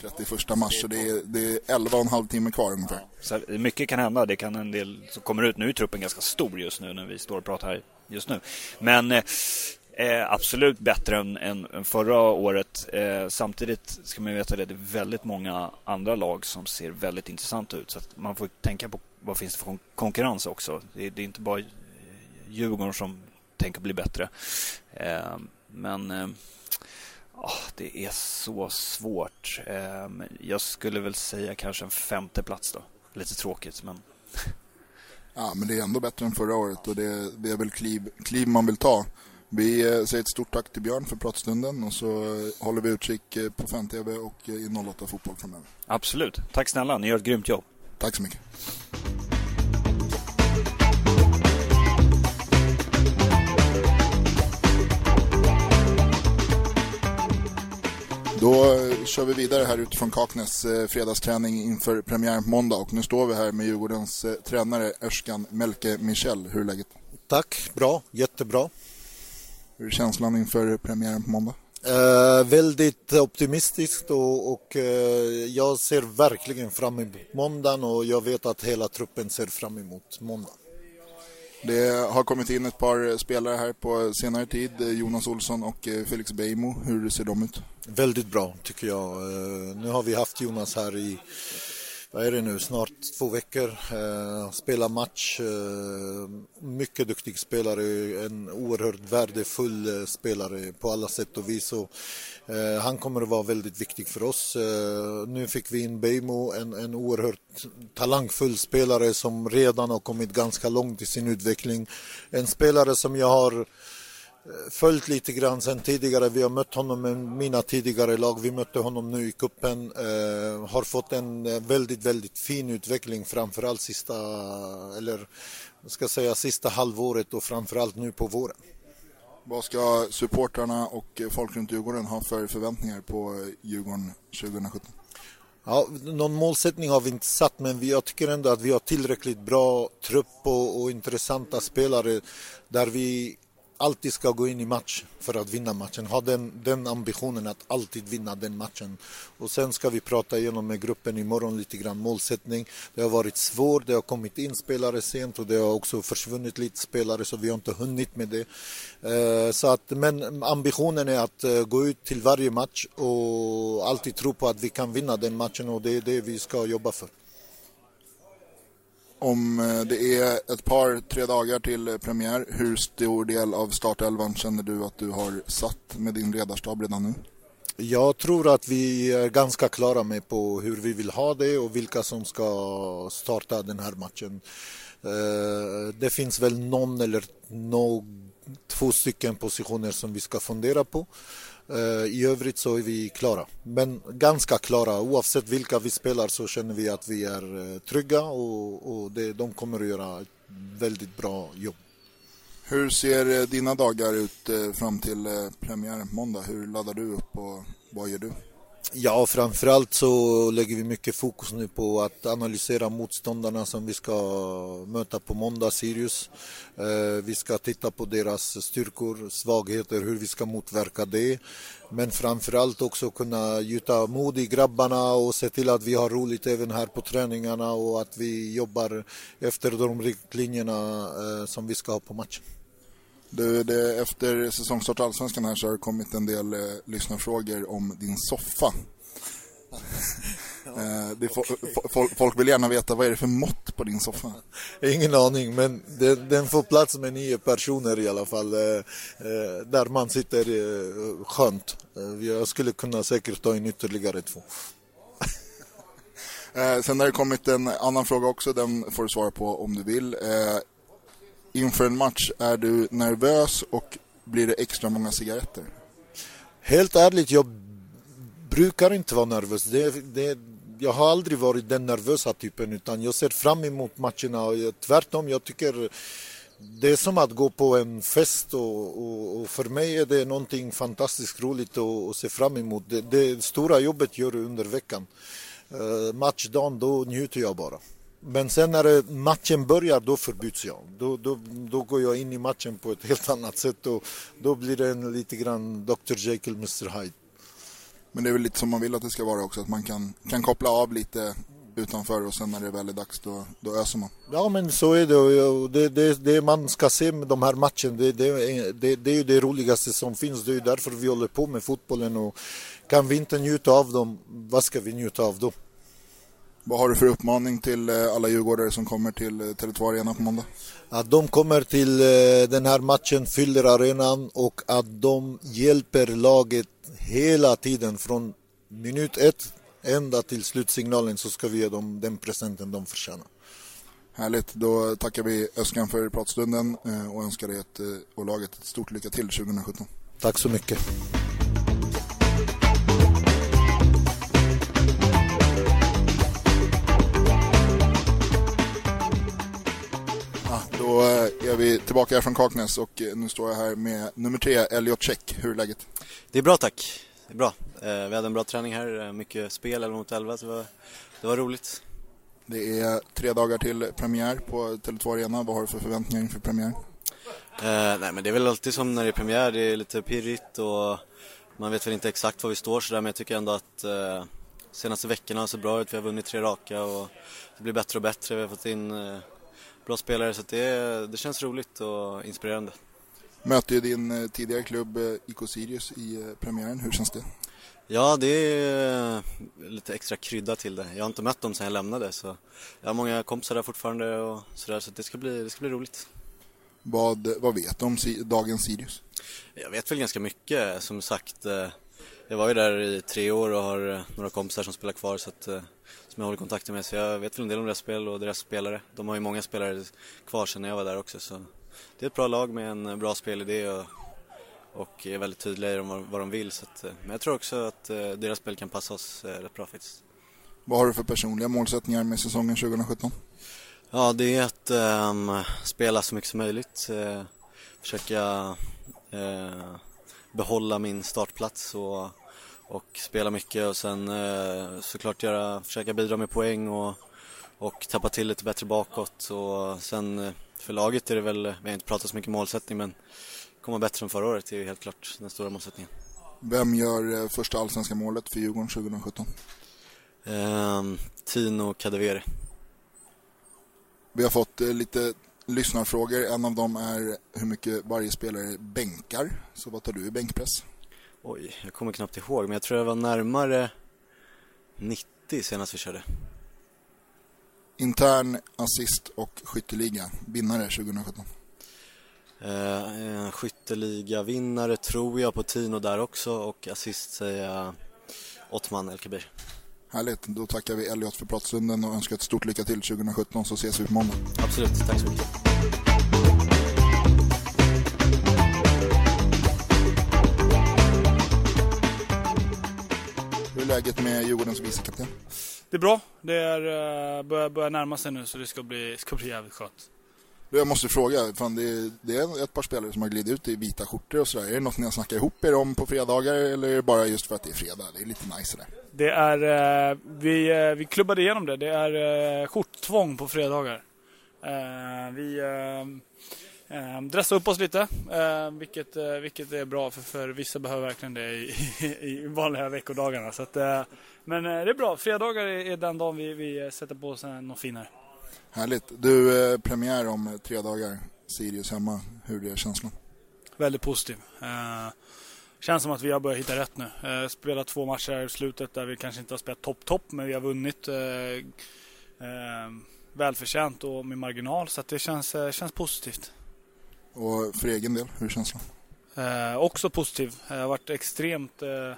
31 eh, mars. Så det är, det är 11 och en halv timme kvar ungefär. Så mycket kan hända. Det kan en del som kommer ut. Nu är truppen ganska stor just nu när vi står och pratar här just nu. Men eh, absolut bättre än, än, än förra året. Eh, samtidigt ska man veta att det är väldigt många andra lag som ser väldigt intressanta ut. Så man får tänka på vad finns det för konkurrens också. Det, det är inte bara Djurgården som tänker bli bättre. Eh, men eh, ah, det är så svårt. Eh, jag skulle väl säga kanske en femte plats då. Lite tråkigt men... Ja, men det är ändå bättre än förra året och det, det är väl kliv, kliv man vill ta. Vi säger ett stort tack till Björn för pratstunden och så håller vi utkik på Fan-TV och i 08 Fotboll framöver. Absolut. Tack snälla, ni gör ett grymt jobb. Tack så mycket. Då kör vi vidare här utifrån Kaknäs eh, fredagsträning inför premiären på måndag. Och nu står vi här med Djurgårdens eh, tränare Örskan Melke Michel. Hur är läget? Tack, bra, jättebra. Hur är känslan inför premiären på måndag? Eh, väldigt optimistiskt och, och eh, jag ser verkligen fram emot måndagen och jag vet att hela truppen ser fram emot måndag. Det har kommit in ett par spelare här på senare tid, Jonas Olsson och eh, Felix Beijmo. Hur ser de ut? Väldigt bra tycker jag. Eh, nu har vi haft Jonas här i vad är det nu, snart två veckor. Eh, spelar match. Eh, mycket duktig spelare, en oerhört värdefull eh, spelare på alla sätt och vis. Och, eh, han kommer att vara väldigt viktig för oss. Eh, nu fick vi in Beijmo, en, en oerhört talangfull spelare som redan har kommit ganska långt i sin utveckling. En spelare som jag har följt lite grann sen tidigare. Vi har mött honom med mina tidigare lag. Vi mötte honom nu i kuppen. Eh, har fått en eh, väldigt, väldigt fin utveckling framförallt sista, eller ska säga sista halvåret och framförallt nu på våren. Vad ska supportrarna och folk runt Djurgården ha för förväntningar på Djurgården 2017? Ja, någon målsättning har vi inte satt men jag tycker ändå att vi har tillräckligt bra trupp och, och intressanta spelare där vi alltid ska gå in i match för att vinna matchen. Ha den, den ambitionen att alltid vinna den matchen. Och sen ska vi prata igenom med gruppen imorgon lite grann målsättning. Det har varit svårt, det har kommit in spelare sent och det har också försvunnit lite spelare så vi har inte hunnit med det. Eh, så att, men ambitionen är att eh, gå ut till varje match och alltid tro på att vi kan vinna den matchen och det är det vi ska jobba för om eh, det är ett par, tre dagar till eh, premiär. Hur stor del av startelvan känner du att du har satt med din ledarstab redan nu? Jag tror att vi är ganska klara med på hur vi vill ha det och vilka som ska starta den här matchen. Eh, det finns väl någon eller någon, två stycken positioner som vi ska fundera på. Eh, I övrigt så är vi klara, men ganska klara. Oavsett vilka vi spelar så känner vi att vi är eh, trygga och, och det, de kommer att göra ett väldigt bra jobb. Hur ser eh, dina dagar ut fram till premiären på måndag? Hur laddar du upp och vad gör du? Ja, framförallt så lägger vi mycket fokus nu på att analysera motståndarna som vi ska möta på måndag, Sirius. Eh, vi ska titta på deras styrkor, svagheter, hur vi ska motverka det. Men framförallt också kunna gjuta mod i grabbarna och se till att vi har roligt även här på träningarna och att vi jobbar efter de riktlinjerna eh, som vi ska ha på matchen. Du, det, efter säsongstart Allsvenskan här så har det kommit en del eh, lyssnarfrågor om din soffa. eh, det, folk, folk vill gärna veta vad är det för mått på din soffa? Ingen aning, men det, den får plats med nio personer i alla fall. Eh, eh där man sitter eh, skönt. Eh, jag skulle kunna säkert ta in ytterligare två. Eh, sen har det kommit en annan fråga också, den får du svara på om du vill. Inför en match, är du nervös och blir det extra många cigaretter? Helt ärligt, jag brukar inte vara nervös. Det, det, jag har aldrig varit den nervösa typen utan jag ser fram emot matcherna. Och tvärtom, jag tycker det är som att gå på en fest och, och, och för mig är det någonting fantastiskt roligt att, att se fram emot. Det, det stora jobbet gör du under veckan. Uh, matchdagen, då njuter jag bara. Men sen när matchen börjar, då förbyts jag. Då, då, då går jag in i matchen på ett helt annat sätt och då blir det en lite grann Dr Jekyll, Mr Hyde. Men det är väl lite som man vill att det ska vara också, att man kan, kan koppla av lite utanför och sen när det väl är dags då, då öser man. Ja men så är det. Det, det, det man ska se med de här matcherna, det, det, det, det är ju det roligaste som finns. Det är ju därför vi håller på med fotbollen och kan vi inte njuta av dem, vad ska vi njuta av då? Vad har du för uppmaning till eh, alla djurgårdare som kommer till eh, Tele2 Arena på måndag? Att de kommer till eh, den här matchen, fyller arenan och att de hjälper laget hela tiden från minut ett ända till slutsignalen så ska vi ge dem den presenten de förtjänar. Härligt, då tackar vi Öskan för pratstunden och önskar dig ett, och laget ett stort lycka till 2017. Tack så mycket. Då eh, är vi tillbaka här från Kaknäs och eh, nu står jag här med nummer tre, Elliot Check. Hur är läget? Det är bra tack. Det är bra. Eh, vi hade en bra träning här, mycket spel 11 mot 11, så det var, det var roligt. Det är tre dagar till premiär på Tele2 Arena. Vad har du för förväntningar inför premiär? Eh, nej men det är väl alltid som när det är premiär, det är lite pirrigt och man vet väl inte exakt var vi står sådär men jag tycker ändå att eh, senaste veckorna ser bra ut. Vi har vunnit tre raka och det blir bättre och bättre. Vi har fått in eh, bra spelare så det, det känns roligt och inspirerande. Möter ju din eh, tidigare klubb eh, IK Sirius i eh, premiären, hur känns det? Ja, det är lite extra krydda till det. Jag har inte mött dem sedan jag lämnade så jag har många kompisar där fortfarande och sådär så det ska bli, det ska bli roligt. Vad, vad vet du om dagens Sirius? Jag vet väl ganska mycket. Som sagt, jag var ju där i tre år och har några kompisar som spelar kvar så att som jag håller kontakten med. Så jag vet väl en del om deras spel och deras spelare. De har ju många spelare kvar sedan jag var där också. Så det är ett bra lag med en bra spelidé och, och är väldigt tydliga i vad, vad de vill. Så att, men jag tror också att eh, deras spel kan passa oss eh, rätt bra faktiskt. Vad har du för personliga målsättningar med säsongen 2017? Ja, det är att um, spela så mycket som möjligt. Uh, försöka uh, behålla min startplats och och spela mycket och sen eh, såklart göra, försöka bidra med poäng och, och tappa till lite bättre bakåt och sen eh, för laget är det väl, vi har inte pratat så mycket målsättning men komma bättre än förra året är ju helt klart den stora målsättningen. Vem gör eh, första allsvenska målet för Djurgården 2017? Eh, Tino Kadewere. Vi har fått eh, lite lyssnarfrågor. En av dem är hur mycket varje spelare bänkar. Så vad tar du i bänkpress? Oj, jag kommer knappt ihåg, men jag tror det var närmare 90 senast vi körde. Intern assist och skytteliga, vinnare 2017? Eh, skytteliga-vinnare tror jag på Tino där också och assist säger jag Ottman El Kabir. Härligt, då tackar vi Elliot för pratstunden och önskar ett stort lycka till 2017 så ses vi på måndag. Absolut, tack så mycket. Hur är läget med Djurgårdens vicekapten? Det är bra. Det är, uh, börjar, börjar närma sig nu så det ska bli, ska bli jävligt skönt. Jag måste fråga, fan det, är, det är ett par spelare som har glidit ut i vita skjortor och sådär. Är det något ni har snackat ihop er om på fredagar eller är det bara just för att det är fredag? Det är lite nice där. Det är, uh, vi, uh, vi klubbade igenom det. Det är skjorttvång på fredagar. vi uh, dressar upp oss lite, vilket, vilket är bra för, för vissa behöver verkligen det i, i vanliga veckodagarna. Så att, men det är bra, fredagar är, den dagen vi, vi sätter på oss något finare. Härligt. Du, eh, premiär om tre dagar. Sirius hemma. Hur är känslan? Väldigt positiv. Eh, känns som att vi har börjat hitta rätt nu. Eh, spelat två matcher i slutet där vi kanske inte har spelat topp-topp, men vi har vunnit eh, eh, välförtjänt och med marginal. Så det känns, eh, känns positivt. Och för egen del, hur är känslan? Eh, också positiv. Det har varit extremt, eh,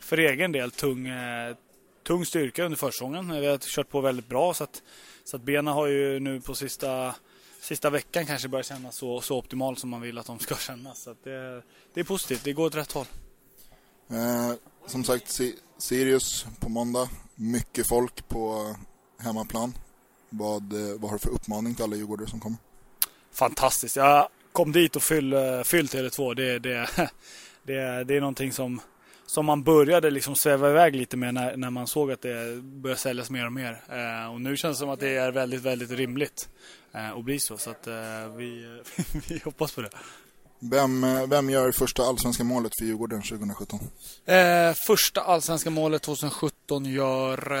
för egen del, tung, eh, tung styrka under försäsongen. Vi har kört på väldigt bra så att så att benen har ju nu på sista, sista veckan kanske börjat kännas så, så optimalt som man vill att de ska kännas. Så det, det, är positivt, det går åt rätt håll. Eh, som sagt, Sirius på måndag. Mycket folk på hemmaplan. Vad, eh, vad har du för uppmaning till alla djurgårdare som kommer? Fantastiskt. Jag kom dit och fyll, eh, fyll Tele2. Det, det, det, det är någonting som som man började liksom sväva iväg lite med när, när man såg att det började säljas mer och mer. Eh, och nu känns det som att det är väldigt, väldigt rimligt eh, att bli så. Så att eh, vi, vi hoppas på det. Vem, vem gör första allsvenska målet för Djurgården 2017? Eh, första allsvenska målet 2017 gör...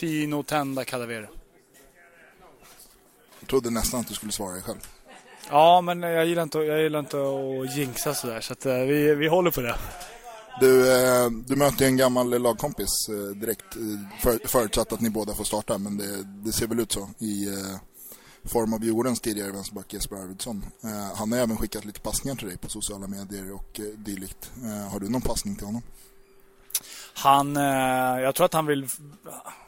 Tino Tenda Cadavere. Jag trodde nästan att du skulle svara dig själv. Ja, men jag gillar inte, jag gillar inte att jinxa sådär. Så att, uh, vi, vi håller på det. Du, eh, du möter en gammal lagkompis eh, direkt. För, förutsatt att ni båda får starta. Men det, det ser väl ut så i eh, form av Djurgårdens tidigare vänsterback Jesper Arvidsson. Eh, han har även skickat lite passningar till dig på sociala medier och eh, dylikt. Eh, har du någon passning till honom? Han, eh, jag tror att han vill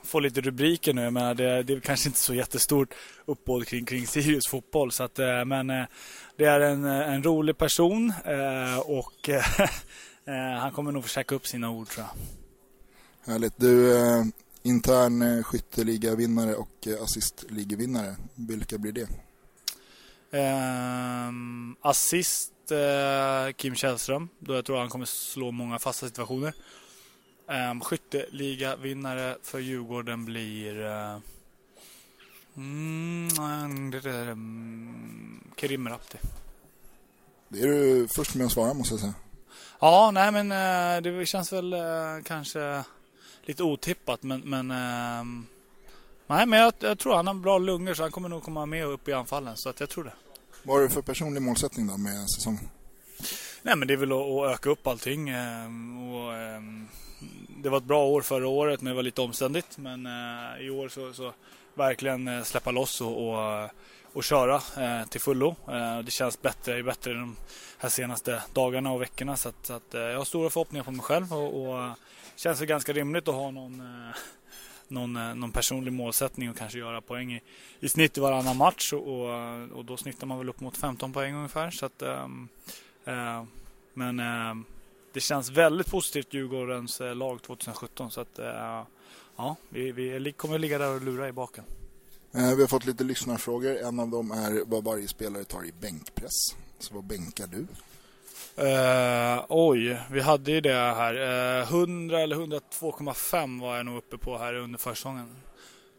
få lite rubriker nu. Men det, det är kanske inte så jättestort uppbåd kring, kring Sirius fotboll. Så att, eh, men eh, det är en, en rolig person och han kommer nog försöka upp sina ord tror jag. Härligt. Du, intern skytteliga-vinnare och assistligavinnare. Vilka blir det? Um, assist Kim Källström. Då jag tror han kommer slå många fasta situationer. Um, Skytteliga-vinnare för Djurgården blir... Uh, mm, det um, Kerim Rapti. Det är du först med att svara måste jag säga. Ja, nej men uh, det känns väl uh, kanske lite otippat men, men uh, Nej, men jag, jag, tror han har bra lungor så han kommer nog komma med upp i anfallen. Så att jag tror det. Vad är det för personlig målsättning då med säsongen? Nej, men det är väl att, att öka upp allting. Och, det var ett bra år förra året men det var lite omständigt. Men eh, i år så, så verkligen eh, släppa loss och, och, eh, och köra eh, till fullo. Eh, det känns bättre, bättre de här senaste dagarna och veckorna. Så, att, så att, eh, jag har stora förhoppningar på mig själv och, och eh, känns det ganska rimligt att ha någon, eh, någon, eh, någon personlig målsättning och kanske göra poäng i, i snitt i varannan match. Och, och, och då snittar man väl upp mot 15 poäng ungefär. Så att, ehm, men ehm, det känns väldigt positivt Djurgårdens eh, lag 2017. Så att, eh, ja, vi, vi kommer ligga där och lura i baken. Eh, vi har fått lite lyssnarfrågor. En av dem är vad varje spelare tar i bänkpress. Så vad bänkar du? Uh, oj, vi hade ju det här. Uh, 100 eller 102,5 var jag nog uppe på här under försäsongen.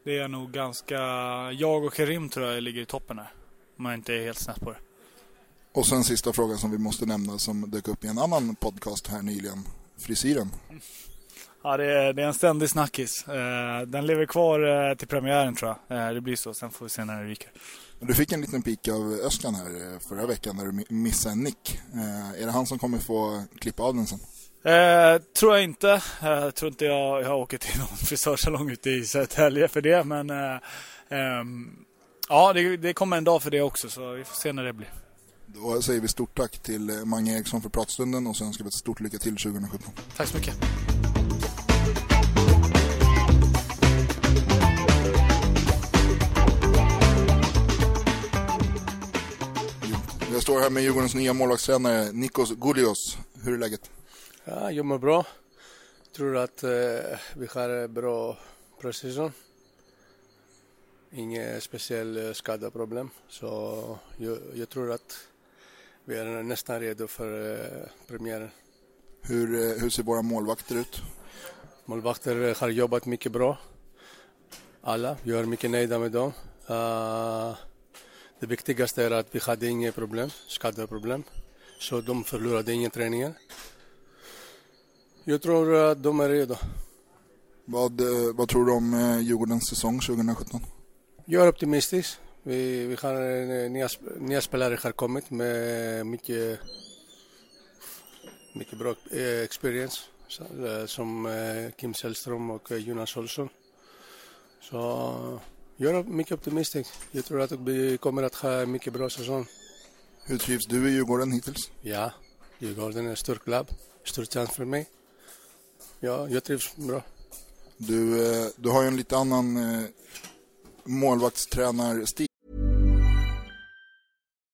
Det är nog ganska... Jag och Karim tror jag ligger i toppen här. Om jag inte är helt snett på det. Och sen sista frågan som vi måste nämna som dök upp i en annan podcast här nyligen. Frisyren. Ja, det är, det är en ständig snackis. Eh, den lever kvar eh, till premiären tror jag. Eh, det blir så. Sen får vi se när det ryker. Du fick en liten pik av Östland här förra veckan när du missade en nick. Är det han som kommer få klippa av den sen? Eh, tror jag inte. Eh, tror inte jag, jag åker till någon frisörsalong ute i Södertälje för det. Men eh, ehm, ja, det, det, kommer en dag för det också så vi får se när det blir. Då säger vi stort tack till eh, Mange Eriksson för pratstunden och så önskar vi ett stort lycka till 2017. Tack så mycket. Jag står här med Djurgårdens nya målvaktstränare Nikos Goulios. Hur är läget? Ja, jag mår bra. Tror att eh, vi har bra precision. Inget speciellt eh, skadeproblem. Så jag, jag, tror att vi är nästan redo för eh, premiären. Hur, eh, hur ser våra målvakter ut? Målvakter har jobbat mycket bra. Alla. Jag är mycket nöjda med dem. Uh, det viktigaste är att vi hade inga problem, skadeproblem. Så de förlorade ingen träningen. Jag tror att de är redo. Vad, eh, vad tror du om eh, Djurgårdens säsong 2017? Jag är optimistisk. Vi, vi har eh, nya, nya spelare har kommit med mycket, mycket bra experience som Kim Källström och Jonas Olsson. Så jag är mycket optimistisk. Jag tror att vi kommer att ha en mycket bra säsong. Hur trivs du i Djurgården hittills? Ja, Djurgården är en stor klubb. Stor chans för mig. Ja, jag trivs bra. Du, eh, du har ju en lite annan eh, målvaktstränarstil.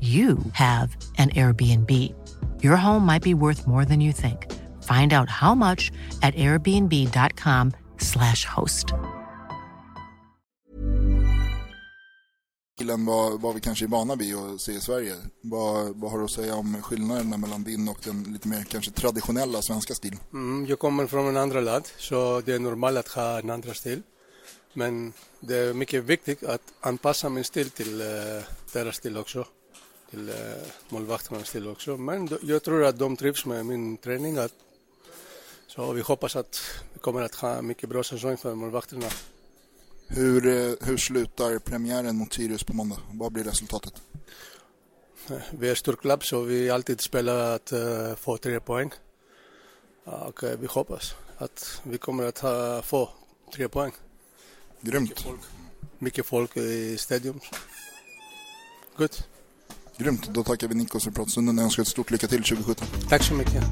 you have an Airbnb. Your home might be worth more than you think. Find out how much at airbnb.com slash host. Vad, vad vi kanske är vana vid att se i Sverige. Vad, vad har du att säga om skillnaderna mellan din och den lite mer kanske traditionella svenska stilen? Mm, jag kommer från en andra land, så det är normalt att ha en andra stil. Men det är mycket viktigt att anpassa min stil till uh, deras stil också till eh, målvakternas stil också. Men jag tror att de trivs med min träning. Att, så vi hoppas att vi kommer att ha mycket bra säsong för målvakterna. Hur, eh, hur slutar premiären mot Sirius på måndag? Vad blir resultatet? Eh, vi är stor klubb så vi alltid spelar att uh, få tre poäng. Och uh, vi hoppas att vi kommer att ha, få tre poäng. Grymt. Mycket folk, mycket folk i stadion. Good. Grymt, då tackar vi Nikos för pratstunden och önskar ett stort lycka till 2017. Tack så mycket.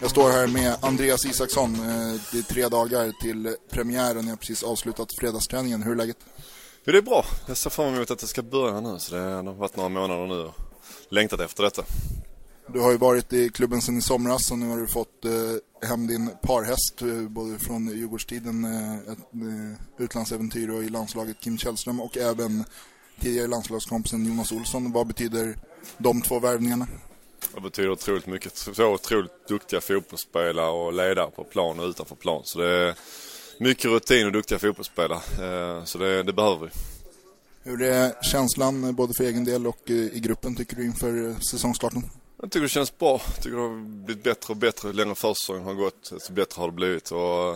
Jag står här med Andreas Isaksson. Eh, det är tre dagar till premiären. Jag har precis avslutat fredagsträningen. Hur är läget? Jo, det är bra. Jag ser fram emot att det ska börja nu. Så det har varit några månader nu och längtat efter detta. Du har ju varit i klubben sedan i somras och nu har du fått eh, hem din parhäst eh, både från Djurgårdstiden, eh, ett eh, utlandsäventyr och i landslaget Kim Källström och även tidigare landslagskompisen Jonas Olsson. Vad betyder de två värvningarna? Det betyder otroligt mycket. Så otroligt duktiga fotbollsspelare och ledare på plan och utanför plan. Så det är mycket rutin och duktiga fotbollsspelare. Eh, så det, det behöver vi. Hur är känslan både för egen del och i gruppen tycker du inför säsongstarten? Jag tycker det känns bra. Jag tycker det har blivit bättre och bättre ju längre försäsongen har gått. Desto bättre har det blivit. Och,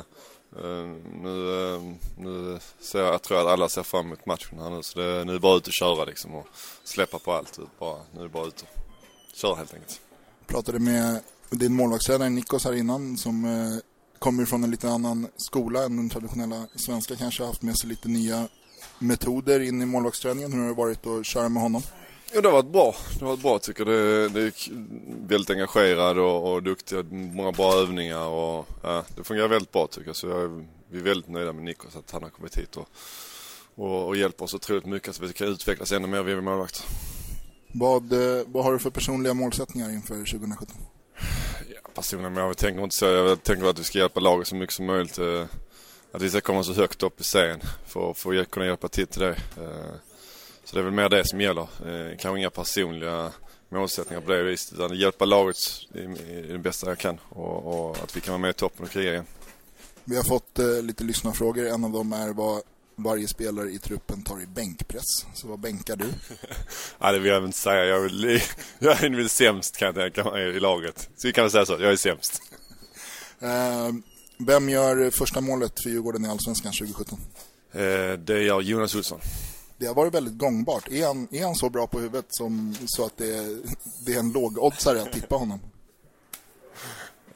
eh, nu, uh, nu ser jag, jag tror att alla ser fram emot matchen här nu. Så det, nu är det bara ut och köra liksom och släppa på allt. Bara, nu är det bara ut och köra helt enkelt. Jag pratade med din målvaktstränare Nikos här innan som eh, kommer från en lite annan skola än den traditionella svenska. Kanske har haft med sig lite nya metoder in i målvaktsträningen. Hur har det varit att köra med honom? Ja, det har varit bra. Det har varit bra tycker jag. Det, är väldigt engagerad och, och duktig. Många bra övningar och ja, det fungerar väldigt bra tycker jag. Så jag, vi är väldigt nöjda med Nikos att han har kommit hit och, och, och hjälper oss otroligt mycket så vi kan utvecklas ännu mer, vi är målvakter. Vad, eh, vad har du för personliga målsättningar inför 2017? Ja, personligen, men jag tänker inte så. Jag tänker att vi ska hjälpa laget så mycket som möjligt. Eh, att vi ska komma så högt upp i serien för, för att kunna hjälpa till till det. Så det är väl mer det som gäller. Eh, kanske inga personliga målsättningar på det viset utan hjälpa laget i det bästa jag kan och, och, att vi kan vara med i toppen och kriga igen. Vi har fått eh, lite lyssnarfrågor. En av dem är vad varje spelare i truppen tar i bänkpress. Så vad bänkar du? ja, det vill jag inte säga. Jag, vill, jag är väl sämst kan jag tänka i laget. Så vi kan väl säga så. Jag är sämst. Eh, vem gör första målet för Djurgården i Allsvenskan 2017? Eh, det gör Jonas Olsson det har varit väldigt gångbart. Är han, är han så bra på huvudet som, så att det är, det är en lågoddsare att tippa honom?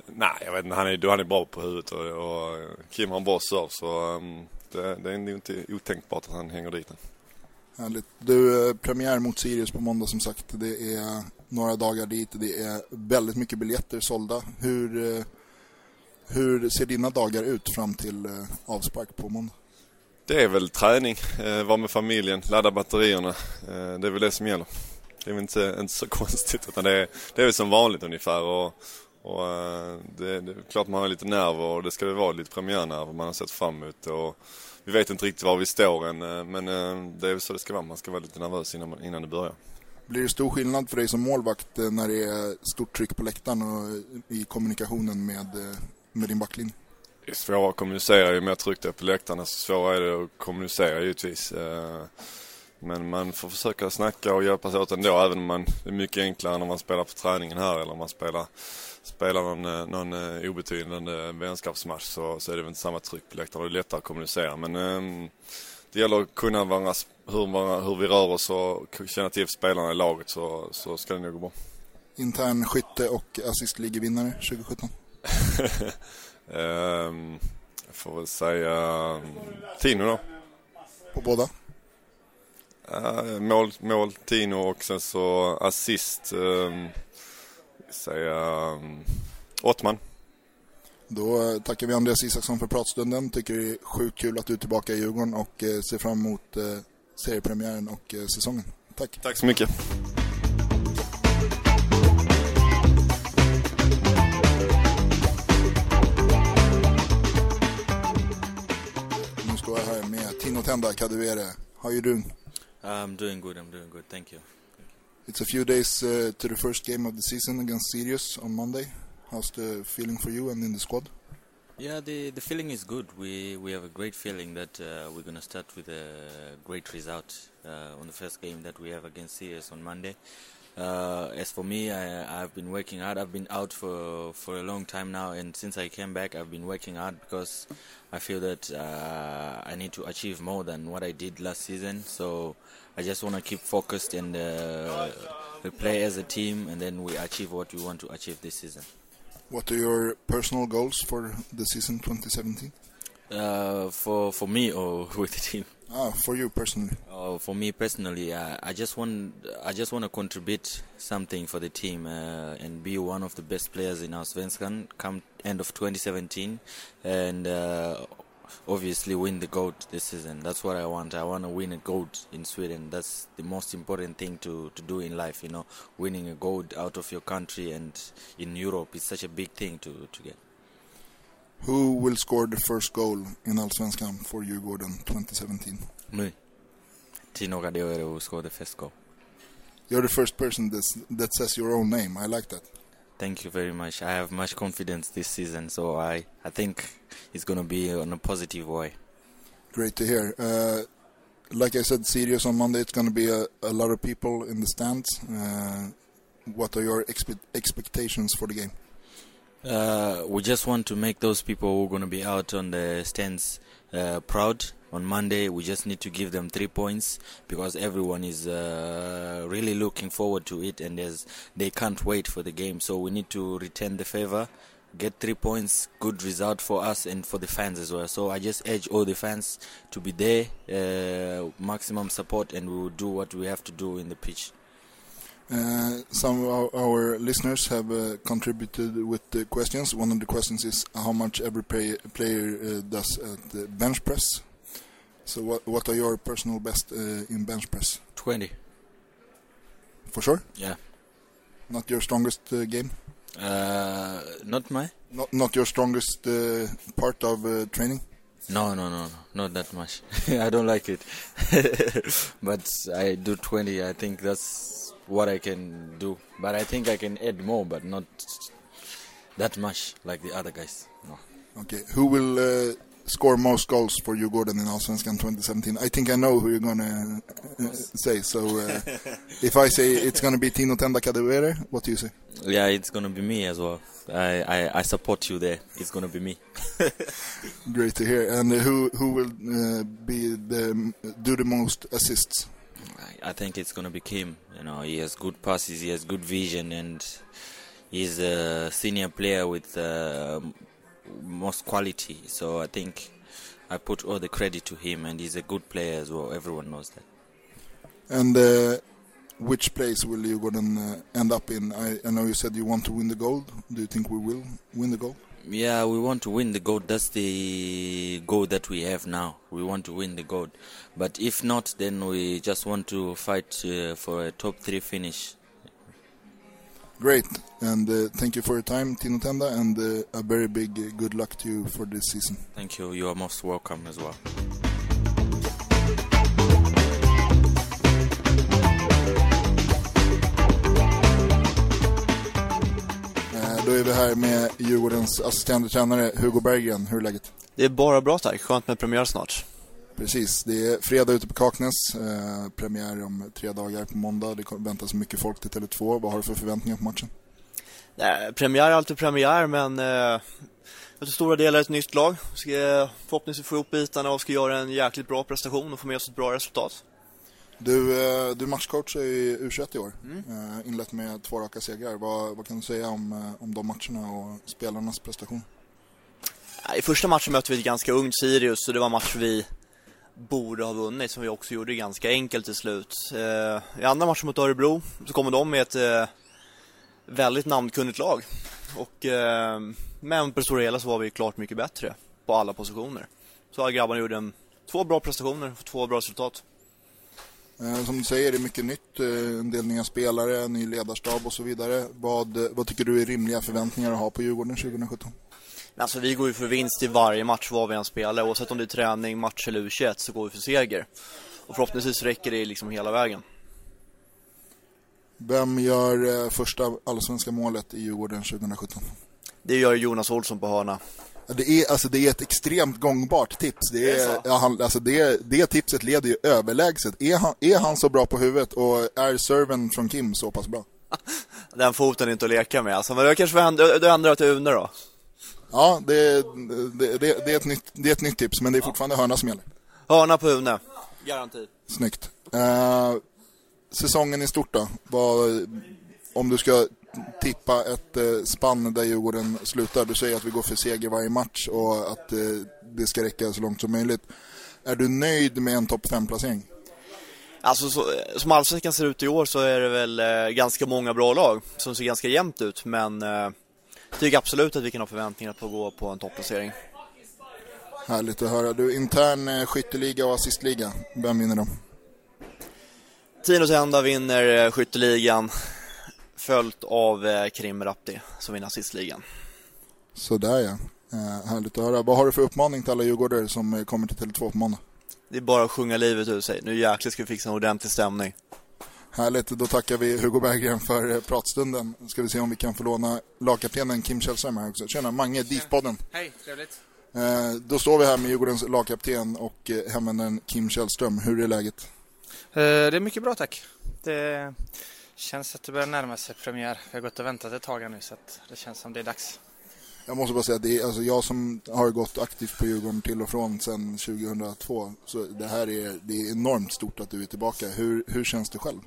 Nej, jag vet inte. Han är, han är bra på huvudet och, och Kim har en bra serve så um, det, det är nog inte otänkbart att han hänger dit. Härligt. Du, eh, premiär mot Sirius på måndag som sagt. Det är några dagar dit. Det är väldigt mycket biljetter sålda. Hur, eh, hur ser dina dagar ut fram till eh, avspark på måndag? Det är väl träning, eh, vara med familjen, ladda batterierna. Eh, det är väl det som gäller. Det är väl inte, inte så konstigt utan det är, det är väl som vanligt ungefär. Och, och eh, det, det, är klart man har lite nerver och det ska det vara lite premiärnerver man har sett fram emot. Och vi vet inte riktigt var vi står än men det är väl så det ska vara. Man ska vara lite nervös innan, innan det börjar. Blir det stor skillnad för dig som målvakt när det är stort tryck på läktaren och i kommunikationen med, med din backlinje? Är svårare att kommunicera ju mer tryck det är på läktarna så svårare är det att kommunicera givetvis. Eh, men man får försöka snacka och hjälpas åt ändå även om man, det är mycket enklare när man spelar på träningen här eller om man spelar, spelar någon, eh, någon eh, obetydande vänskapsmatch så, så är det väl inte samma tryck på läktarna. Det är lättare att kommunicera men um, det gäller att kunna varandra, hur, hur vi rör oss och känna till spelarna i laget så, så ska det nog gå bra. Intern skytte och assistligevinnare 2017? Um, jag får väl säga um, Tino då. På båda? Uh, mål, mål Tino och sen så assist um, säga Ottman. Då eh, tackar vi Andreas Isaksson för pratstunden. Tycker det är sjukt kul att du är tillbaka i Djurgården och eh, ser fram emot eh, seriepremiären och eh, säsongen. Tack. Tack så mycket. Tenda Kadewere. How are you doing? I'm doing good. I'm doing good. Thank you. It's a few days uh, to the first game of the season against Sirius on Monday. How's the feeling for you and in the squad? Yeah, the the feeling is good. We we have a great feeling that uh, we're gonna start with a great result uh, on the first game that we have against Sirius on Monday. Uh, as for me, I, have been working hard. I've been out for for a long time now, and since I came back, I've been working hard because I feel that uh, I need to achieve more than what I did last season. So I just want to keep focused and uh, play as a team, and then we achieve what we want to achieve this season. What are your personal goals for the season 2017? Uh, for for me or with the team? Ah, for you personally. Uh, for me personally, uh, I just want I just want to contribute something for the team uh, and be one of the best players in our Svenskan come end of 2017, and uh, obviously win the gold this season. That's what I want. I want to win a gold in Sweden. That's the most important thing to, to do in life. You know, winning a gold out of your country and in Europe is such a big thing to to get. Who will score the first goal in Allsvenskan for you, Gordon, 2017? Me. Tino Gadioero will score the first goal. You're the first person that says your own name. I like that. Thank you very much. I have much confidence this season, so I, I think it's going to be on a positive way. Great to hear. Uh, like I said, Sirius on Monday. It's going to be a, a lot of people in the stands. Uh, what are your expe- expectations for the game? Uh, we just want to make those people who are going to be out on the stands uh, proud on Monday. We just need to give them three points because everyone is uh, really looking forward to it and they can't wait for the game. So we need to return the favor, get three points, good result for us and for the fans as well. So I just urge all the fans to be there, uh, maximum support, and we will do what we have to do in the pitch. Uh, some of our, listeners have uh, contributed with the questions. One of the questions is how much every play, player uh, does at the bench press. So, what what are your personal best uh, in bench press? Twenty. For sure. Yeah. Not your strongest uh, game. Uh, not my. Not not your strongest uh, part of uh, training. No, no, no, no, not that much. I don't like it, but I do twenty. I think that's what I can do. But I think I can add more, but not that much like the other guys. No. Okay, who will uh, score most goals for you, Gordon, in Allsvenskan 2017? I think I know who you're gonna uh, say. So, uh, if I say it's gonna be Tino Tenda Kadewere, what do you say? Yeah, it's gonna be me as well. I, I, I support you there. It's gonna be me. Great to hear. And uh, who who will uh, be the do the most assists? I, think it's gonna be Kim. You know, he has good passes, he has good vision, and he's a senior player with uh, most quality. So I think I put all the credit to him, and he's a good player as well. Everyone knows that. And uh, which place will you Gordon uh, end up in? I, I know you said you want to win the gold. Do you think we will win the gold? Yeah, we want to win the gold. That's the goal that we have now. We want to win the gold. But if not, then we just want to fight uh, for a top three finish. Great, and uh, thank you for your time, Tino Tenda, and uh, a very big uh, good luck to you for this season. Thank you. You are most welcome as well. Då är vi här med Djurgårdens assisterande tränare Hugo Berggren. Hur är läget? Det är bara bra tack. Skönt med premiär snart. Precis, det är fredag ute på Kaknäs. Eh, premiär om tre dagar på måndag. Det väntas mycket folk till Tele2. Vad har du för förväntningar på matchen? Nej, premiär är alltid premiär, men eh, till stora delar ett nytt lag. Ska förhoppningsvis få ihop bitarna och ska göra en jäkligt bra prestation och få med oss ett bra resultat. Du, eh, du matchcoachar i U21 i år. Mm. Eh, inlett med två raka segrar. Vad, vad kan du säga om, eh, om de matcherna och spelarnas prestation? I första matchen mötte vi ett ganska ungt Sirius, så det var en match vi borde ha vunnit, som vi också gjorde ganska enkelt till slut. I andra matchen mot Örebro så kommer de med ett väldigt namnkunnigt lag. Och, men på det stora hela så var vi klart mycket bättre på alla positioner. Så grabbarna gjorde en, två bra prestationer och två bra resultat. Eh, som du säger, det är mycket nytt. Eh, en del nya spelare, ny ledarstab och så vidare. Vad, vad tycker du är rimliga förväntningar att ha på Djurgården 2017? Alltså vi går ju för vinst i varje match vad vi än spelar. Oavsett om det är träning, match eller U21 så går vi för seger. Och förhoppningsvis räcker det liksom hela vägen. Vem gör eh, första allsvenska målet i Djurgården 2017? Det gör Jonas Olsson på hörna. Det är, alltså, det är ett extremt gångbart tips. Det, Det är är, så? ja, han, alltså, det, det tipset leder ju överlägset. Är han, är han så bra på huvudet och är serven från Kim så pass bra? Den foten är inte att leka med alltså. Men jag kanske får ändra, då ändrar till Une då. Ja, det, det, det, det, är ett nytt, det är ett nytt tips, men det är fortfarande hörna som gäller. Hörna på Une. Garanti. Snyggt. Eh, säsongen i stort då? Vad, om du ska tippa ett eh, spann där Djurgården slutar. Du säger att vi går för seger varje match och att eh, det ska räcka så långt som möjligt. Är du nöjd med en topp 5-placering? Alltså så, som allsvenskan ser ut i år så är det väl eh, ganska många bra lag som ser ganska jämnt ut. Men eh, tycker absolut att vi kan ha förväntningar på att gå på en topplacering. Härligt att höra. Du, intern eh, skytteliga och assistliga. Vem vinner dem? Tino Tenda vinner eh, skytteligan följt av eh, Krim Rapti som vinner assistligan. Sådär ja. Eh, härligt att höra. Vad har du för uppmaning till alla djurgårdare som eh, kommer till Tele2 på måndag? Det är bara att sjunga livet ur sig. Nu jäklar ska vi fixa en ordentlig stämning. Härligt, då tackar vi Hugo Berggren för eh, pratstunden. Ska vi se om vi kan få låna lagkaptenen Kim Källström här också. Tjena, Mange, DIF-podden. Hej, trevligt. Eh, då står vi här med Djurgårdens lagkapten och hemvändaren Kim Källström. Hur är läget? Eh, det är mycket bra tack. Det känns att det börjar närma sig premiär. Vi har gått och väntat ett tag nu så att det känns som det är dags. Jag måste bara säga att det är, alltså jag som har gått aktivt på Djurgården till och från sedan 2002. Så det här är, det är enormt stort att du är tillbaka. Hur, hur känns det själv?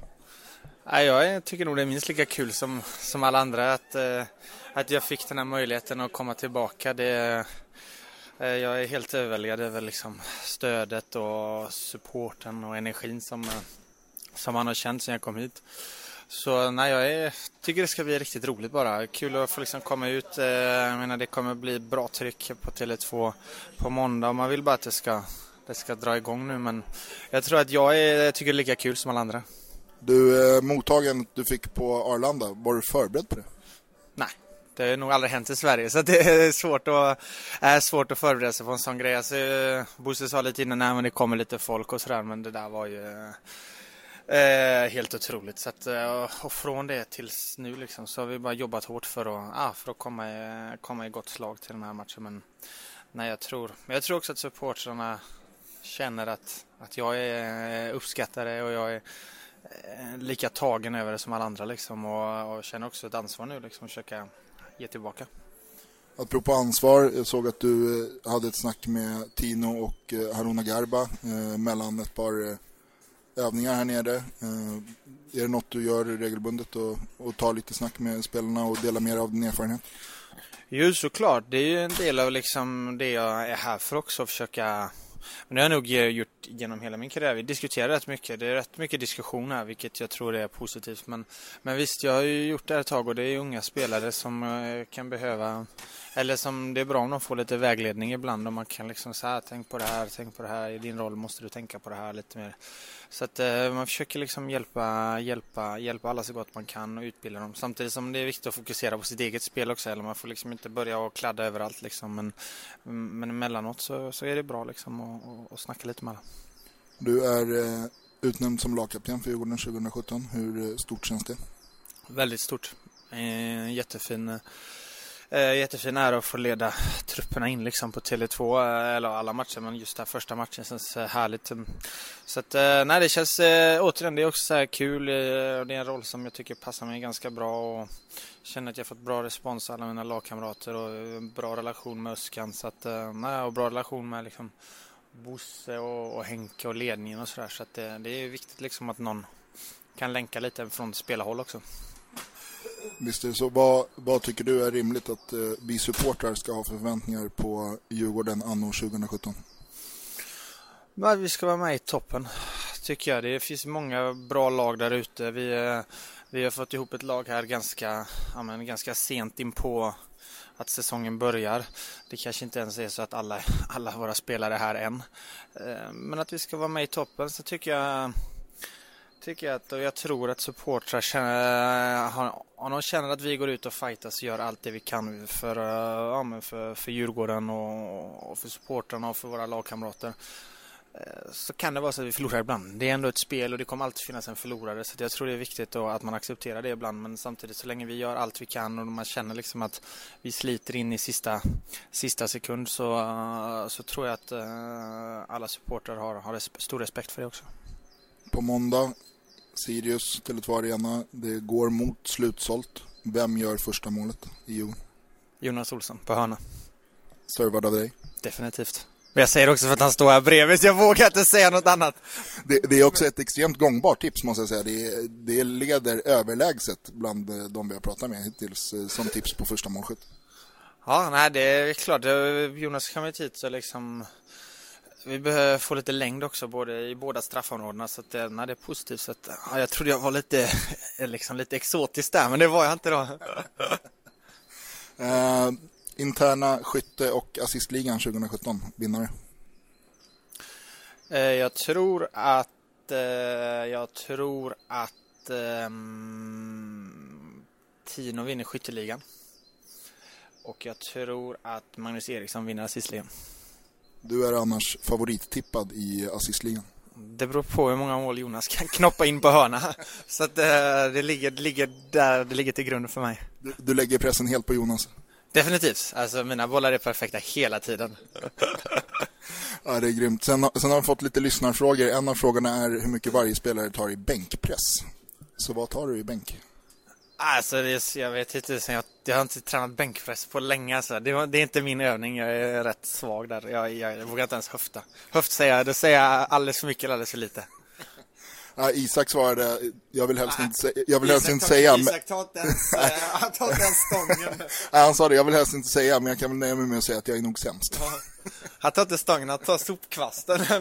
Jag tycker nog det är minst lika kul som, som alla andra att, eh, att jag fick den här möjligheten att komma tillbaka. Det, eh, jag är helt överväldigad över liksom stödet och supporten och energin som, eh, som man har känt sedan jag kom hit. Så nej, jag är, tycker det ska bli riktigt roligt bara. Kul att få liksom komma ut. Eh, jag menar, det kommer bli bra tryck på Tele2 på måndag och man vill bara att det ska, det ska dra igång nu. Men jag tror att jag, är, jag tycker det är lika kul som alla andra. Du, eh, mottagandet du fick på Arlanda, var du förberedd på det? Nej, det har nog aldrig hänt i Sverige så det är svårt att, är svårt att förbereda sig på en sån grej. Alltså, Bosse sa lite innan, nej men det kommer lite folk och sådär men det där var ju Eh, helt otroligt. Så att, eh, och från det tills nu liksom, så har vi bara jobbat hårt för att, ah, för att komma, i, komma i gott slag till den här matchen. Men nej, jag tror, jag tror också att supportrarna känner att, att jag är eh, uppskattare och jag är eh, lika tagen över det som alla andra liksom och, och känner också ett ansvar nu liksom att försöka ge tillbaka. Apropå ansvar, jag såg att du hade ett snack med Tino och Haruna Garba eh, mellan ett par övningar här nere. Eh, är det något du gör regelbundet och, och tar lite snack med spelarna och delar mer av din erfarenhet? Jo, såklart. Det är ju en del av liksom det jag är här för också, att försöka men det har jag nog gjort genom hela min karriär. Vi diskuterar rätt mycket. Det är rätt mycket diskussion här, vilket jag tror är positivt. Men, men visst, jag har ju gjort det här ett tag och det är unga spelare som eh, kan behöva eller som det är bra om de får lite vägledning ibland. Om man kan liksom säga, tänk på det här, tänk på det här. I din roll måste du tänka på det här lite mer. Så att eh, man försöker liksom hjälpa, hjälpa, hjälpa alla så gott man kan och utbilda dem. Samtidigt som det är viktigt att fokusera på sitt eget spel också. Eller man får liksom inte börja och kladda överallt liksom. Men, men emellanåt så, så är det bra liksom att, att snacka lite med alla. Du är eh, utnämnd som lagkapten för Djurgården 2017. Hur eh, stort känns det? Väldigt stort. En jättefin Eh, jättefin ära att få leda trupperna in liksom på Tele2, eh, eller alla matcher, men just den första matchen känns eh, härligt. Så att, eh, nej det känns, eh, återigen, det är också så här kul. Eh, det är en roll som jag tycker passar mig ganska bra och känner att jag fått bra respons av alla mina lagkamrater och en bra relation med Öskan. Så att, eh, nej, och bra relation med liksom Bosse och, och Henke och ledningen och sådär. Så att det, det är viktigt liksom att någon kan länka lite från spelarhåll också. Visst är det så. Vad, vad tycker du är rimligt att eh, vi supportrar ska ha för förväntningar på Djurgården anno 2017? Men vi ska vara med i toppen, tycker jag. Det finns många bra lag där ute. Vi, eh, vi har fått ihop ett lag här ganska, ja, men, ganska sent in på att säsongen börjar. Det kanske inte ens är så att alla, alla våra spelare är här än. Eh, men att vi ska vara med i toppen så tycker jag tycker jag att, och jag tror att supportrar känner, eh, om de känner att vi går ut och fightas och gör allt det vi kan för, eh, ja, men för, för Djurgården och, och för supportrarna och för våra lagkamrater eh, så kan det vara så att vi förlorar ibland. Det är ändå ett spel och det kommer alltid finnas en förlorare så jag tror det är viktigt att man accepterar det ibland men samtidigt så länge vi gör allt vi kan och man känner liksom att vi sliter in i sista, sista sekund så, så tror jag att alla supportrar har, har stor respekt för det också. På måndag Sirius, Tele2 Arena. Det går mot slutsålt. Vem gör första målet i Djurgården? Jonas Olsson på hörna. Servad av dig? Definitivt. Men jag säger också för att han står här bredvid, så jag vågar inte säga något annat. Det, det är också ett extremt gångbart tips måste jag säga. Det, det leder överlägset bland eh, de vi har pratat med hittills eh, som tips på första målskytt. Ja, nej det är klart. Jonas kommer hit så liksom vi behöver få lite längd också både i båda straffområdena så att det, nej, det är positivt. Så att, ja, jag trodde jag var lite, liksom lite exotisk där men det var jag inte då. uh, interna skytte och assistligan 2017, vinnare? Uh, jag tror att uh, jag tror att um, Tino vinner skytteligan. Och jag tror att Magnus Eriksson vinner assistligan. Du är annars favorittippad i assistligan. Det beror på hur många mål Jonas kan knoppa in på hörna. Så att det, eh, det, ligger, det ligger där det ligger till grund för mig. Du, du lägger pressen helt på Jonas? Definitivt. Alltså mina bollar är perfekta hela tiden. Ja, det är grymt. Sen, sen har vi fått lite lyssnarfrågor. En av frågorna är hur mycket varje spelare tar i bänkpress. Så vad tar du i bänk? Alltså, det är, jag vet inte. Jag, jag har inte tränat bänkpress på länge. Alltså. Det, det, är inte min övning. Jag är rätt svag där. Jag, jag, jag vågar inte ens höfta. Höft säger jag. då säger jag alldeles för mycket eller alldeles för lite. Ja, Isak svarade, jag vill helst inte, säga, jag vill helst inte säga. Isak tar inte ens, han tar inte ens stången. Nej, han sa det, jag vill helst inte säga, men jag kan väl nöja mig med att säga att jag är nog sämst. Ja. Han tar inte stången, han tar sopkvasten.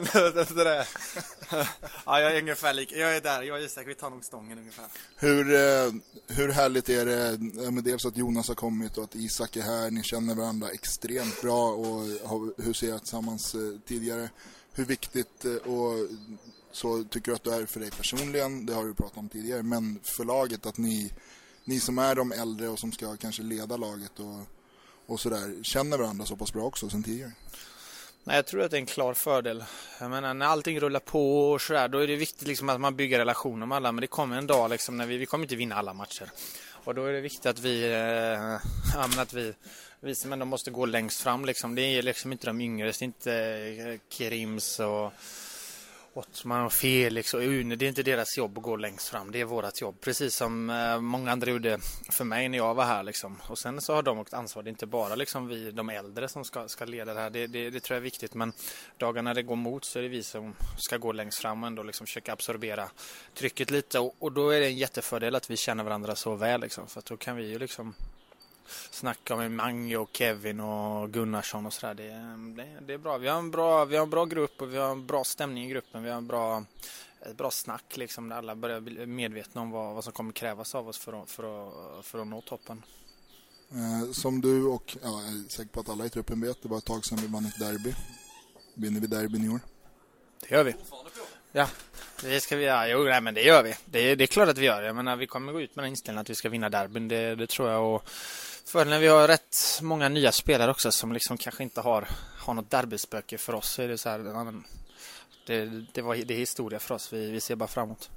Ja, jag är ungefär lika. Jag är där, jag och Isak, vi tar nog stången ungefär. Hur, eh, hur härligt är det med dels att Jonas har kommit och att Isak är här, ni känner varandra extremt bra och har huserat tillsammans eh, tidigare. Hur viktigt eh, och så tycker du att det är för dig personligen, det har du pratat om tidigare, men för laget att ni, ni som är de äldre och som ska kanske leda laget och, och sådär, känner varandra så pass bra också sen tidigare? Nej, jag tror att det är en klar fördel. Jag menar, när allting rullar på och sådär, då är det viktigt liksom att man bygger relationer med alla. Men det kommer en dag liksom när vi, vi kommer inte vinna alla matcher. Och då är det viktigt att vi, äh, att vi, vi som ändå måste gå längst fram liksom. Det är liksom inte de yngre, det är inte eh, Krims och Ottman och Felix och Une, det är inte deras jobb att gå längst fram. Det är vårt jobb. Precis som eh, många andra gjorde för mig när jag var här. Liksom. Och sen så har de ett ansvar. Det är inte bara liksom vi, de äldre, som ska, ska leda det här. Det, det, det, tror jag är viktigt. Men dagarna det går mot så är det vi som ska gå längst fram och ändå liksom försöka absorbera trycket lite. Och, och, då är det en jättefördel att vi känner varandra så väl. Liksom. För då kan vi ju liksom snacka med Mange och Kevin och Gunnarsson och sådär. Det, det, det, är bra. Vi har, en bra. vi har en bra grupp och vi har en bra stämning i gruppen. Vi har en bra, ett bra snack liksom där alla börjar bli medvetna om vad, vad som kommer krävas av oss för att, för att, för att nå toppen. Eh, som du och ja, jag är säker på att alla i truppen vet, det var ett tag sedan vi vann ett derby. Vinner vi derbyn i år? Det gör vi. Ja, det ska vi göra. Jo, nej, men det gör vi. Det, det är klart att vi gör. Jag menar, vi kommer gå ut med den inställningen att vi ska vinna derbyn. Det, det tror jag. Och för när vi har rätt många nya spelare också som liksom kanske inte har, har något derbyspöke för oss så är det så här, det, det, var, det är historia för oss. Vi, vi ser bara framåt.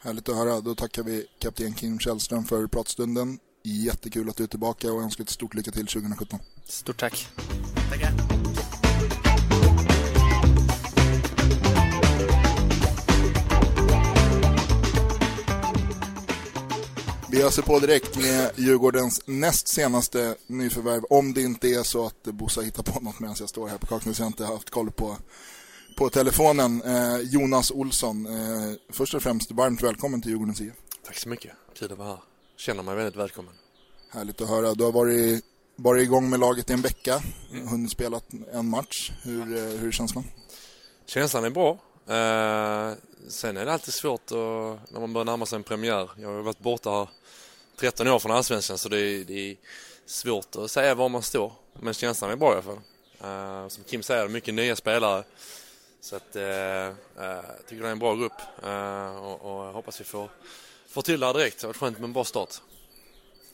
Härligt att höra. Då tackar vi kapten Kim Källström för pratstunden. Jättekul att du är tillbaka och önskar ett stort lycka till 2017. Stort tack. Tackar. Vi öser på direkt med Djurgårdens näst senaste nyförvärv. Om det inte är så att Bossa hittar på något medan jag står här på Kaknäs. Jag har inte haft koll på, på telefonen. Eh, Jonas Olsson, eh, först och främst varmt välkommen till Djurgårdens IF. Tack så mycket. Kul att vara här. Känner mig väldigt välkommen. Härligt att höra. Du har varit, varit igång med laget i en vecka. Mm. Hunnit spela en match. Hur, eh, hur är känslan? Känslan är bra. Eh, sen är det alltid svårt att, när man börjar närma sig en premiär. Jag har varit borta här 13 år från Allsvenskan så det är, det är svårt att säga var man står. Men känslan är bra i alla fall. Uh, som Kim säger, mycket nya spelare. Så att, uh, uh, jag tycker det är en bra grupp och, och hoppas vi får, får till det här direkt. Det har varit skönt med en bra start.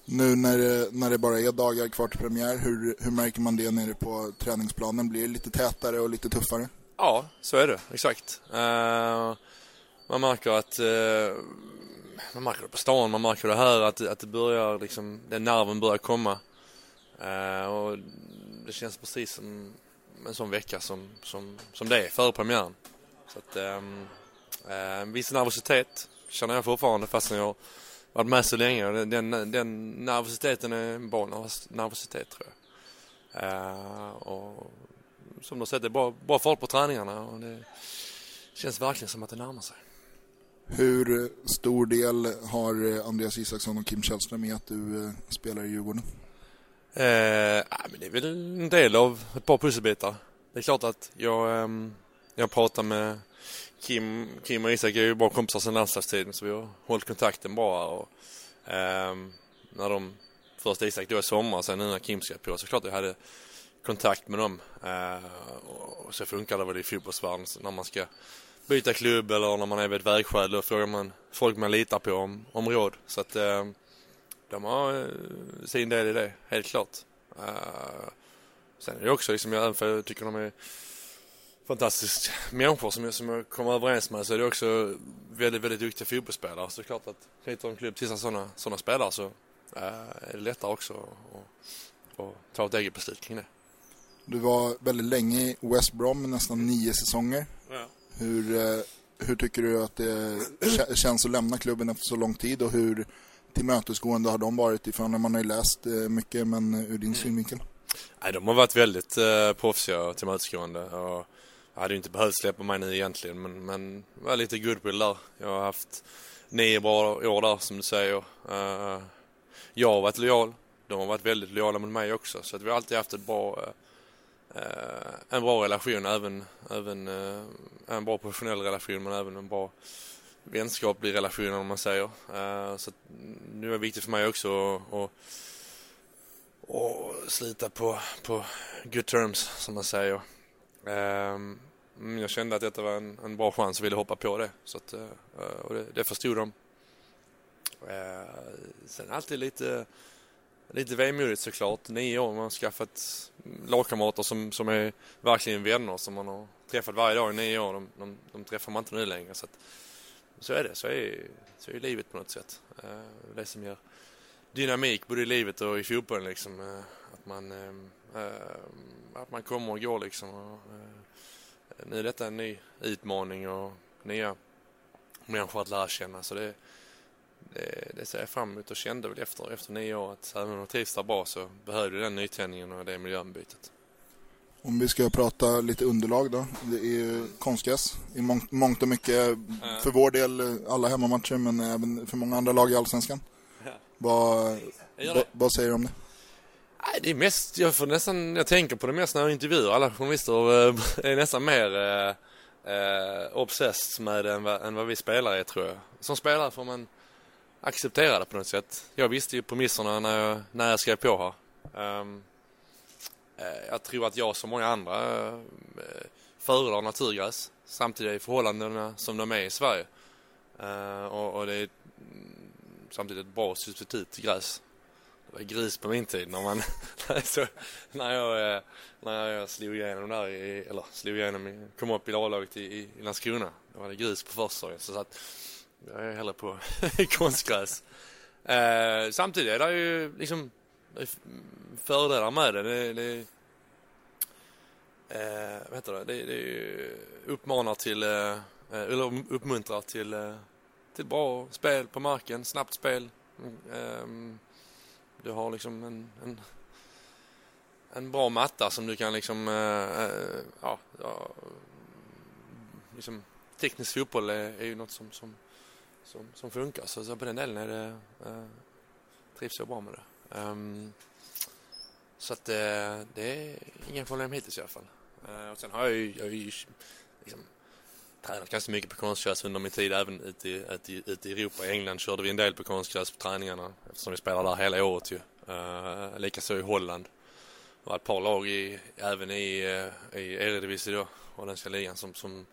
Nu när det, när det bara är dagar kvar till premiär, hur, hur märker man det nere på träningsplanen? Blir det lite tätare och lite tuffare? Ja, så är det. Exakt. man märker att man märker det på stan, man märker det här att, att det börjar liksom, den nerven börjar komma. Uh, och det känns precis som en sån vecka som, som, som det är före premiären. Så att, um, uh, viss nervositet känner jag fortfarande fastän jag varit med så länge. Den, den nervositeten är en bra nervositet tror jag. Uh, och som du har sett, det är bra, bra fart på träningarna och det känns verkligen som att det närmar sig. Hur stor del har eh, Andreas Isaksson och Kim Källström i att du eh, spelar i Djurgården? Eh, men det är väl en del av ett par pusselbitar. Det är klart att jag, eh, jag pratar med Kim, Kim och Isak är ju bra kompisar sedan landslagstiden så vi har hållit kontakten bra. Och, eh, när de, först Isak då i sommar sen nu när Kim ska på så klart jag hade kontakt med dem. Eh, och så funkar det väl i fotbollsvärlden när man ska byta klubb eller när man är vid ett vägskäl då frågar man folk man litar på om, om råd. Så att eh, de har eh, sin del i det, helt klart. Uh, sen är det också liksom, även för jag tycker de är fantastiskt människor som jag, som jag kommer överens med så är det också väldigt, väldigt duktiga fotbollsspelare. Så det är klart att knyter en klubb till sig sådana, sådana spelare så uh, är det lättare också att ta ett eget beslut kring det. Du var väldigt länge i West Brom, nästan nio säsonger. Hur, eh, hur tycker du att det kä- känns att lämna klubben efter så lång tid och hur tillmötesgående har de varit ifrån när man har ju läst eh, mycket men ur din synvinkel? Nej, de har varit väldigt eh, proffsiga och tillmötesgående. Och jag hade ju inte behövt släppa mig nu egentligen, men, men var lite goodwill där. Jag har haft nio bra år där, som du säger. Eh, jag har varit lojal. De har varit väldigt lojala mot mig också, så att vi har alltid haft ett bra, eh, Eh, en bra relation, även, även eh, en bra professionell relation, men även en bra vänskaplig relation om man säger. Eh, så att nu är det viktigt för mig också att- att och slita på, på good terms som man säger. Eh, jag kände att detta var en, en bra chans och ville hoppa på det. Så att, eh, och det, det förstod de. Eh, sen alltid lite, lite vemodigt såklart. Nio år, man har skaffat lagkamrater som, som är verkligen vänner som man har träffat varje dag i nio år. De, de, de träffar man inte nu längre. Så, att, så är det, så är, så är livet på något sätt. Eh, det som gör dynamik både i livet och i fotbollen liksom. Eh, att man, eh, att man kommer och går liksom. Nu är detta en ny utmaning och nya människor att lära känna. Så det, det, det ser jag fram emot och kände väl efter, efter nio år att även om jag trivs där bra så behövde den nytändningen och det miljöombytet. Om vi ska prata lite underlag då. Det är ju konstgräs i mångt, mångt och mycket. För vår del eh, alla hemmamatcher men även för många andra lag i Allsvenskan. Vad, vad, säger du om det? Nej, det är mest, jag får nästan, jag tänker på det mest när jag intervjuar alla journalister eh, är nästan mer eh, eh, obsessed med det än vad, än vad vi spelare är tror jag. Som spelare får man acceptera det på något sätt. Jag visste ju premisserna när jag, när jag skrev på här. Um, jag tror att jag som många andra uh, föredrar naturgräs samtidigt i förhållandena som de är i Sverige. Uh, och, och det är samtidigt ett bra substitut till gräs. Det var gris på min tid när man så, när jag när jag slog igenom där i, eller slog igenom kom upp i A-laget i, i, i Landskrona. Då var det gris på försäsongen så att jag är hellre på konstgräs. Eh, samtidigt är det ju liksom det är fördelar med det. det, det eh, vad heter det? Det, det uppmanar till eh, eh eller uppmuntrar till eh, till bra spel på marken, snabbt spel. Eh, du har liksom en, en, en bra matta som du kan liksom, eh, eh ja, ja, liksom teknisk fotboll är, är ju något som, som, som, som funkar. Så, så på den delen är det, eh, trivs jag bra med det. Um, så att eh, det är inga problem hittills i alla fall. Eh, och sen har jag ju, jag har ju liksom, tränat ganska mycket på konstgräs under min tid även ute i, ute, i, ute i Europa. I England körde vi en del på konstgräs på träningarna eftersom vi spelar där hela året ju. Uh, Likaså i Holland. Det var ett par lag i, även i, eh, i Eredivisie då, holländska ligan som, som,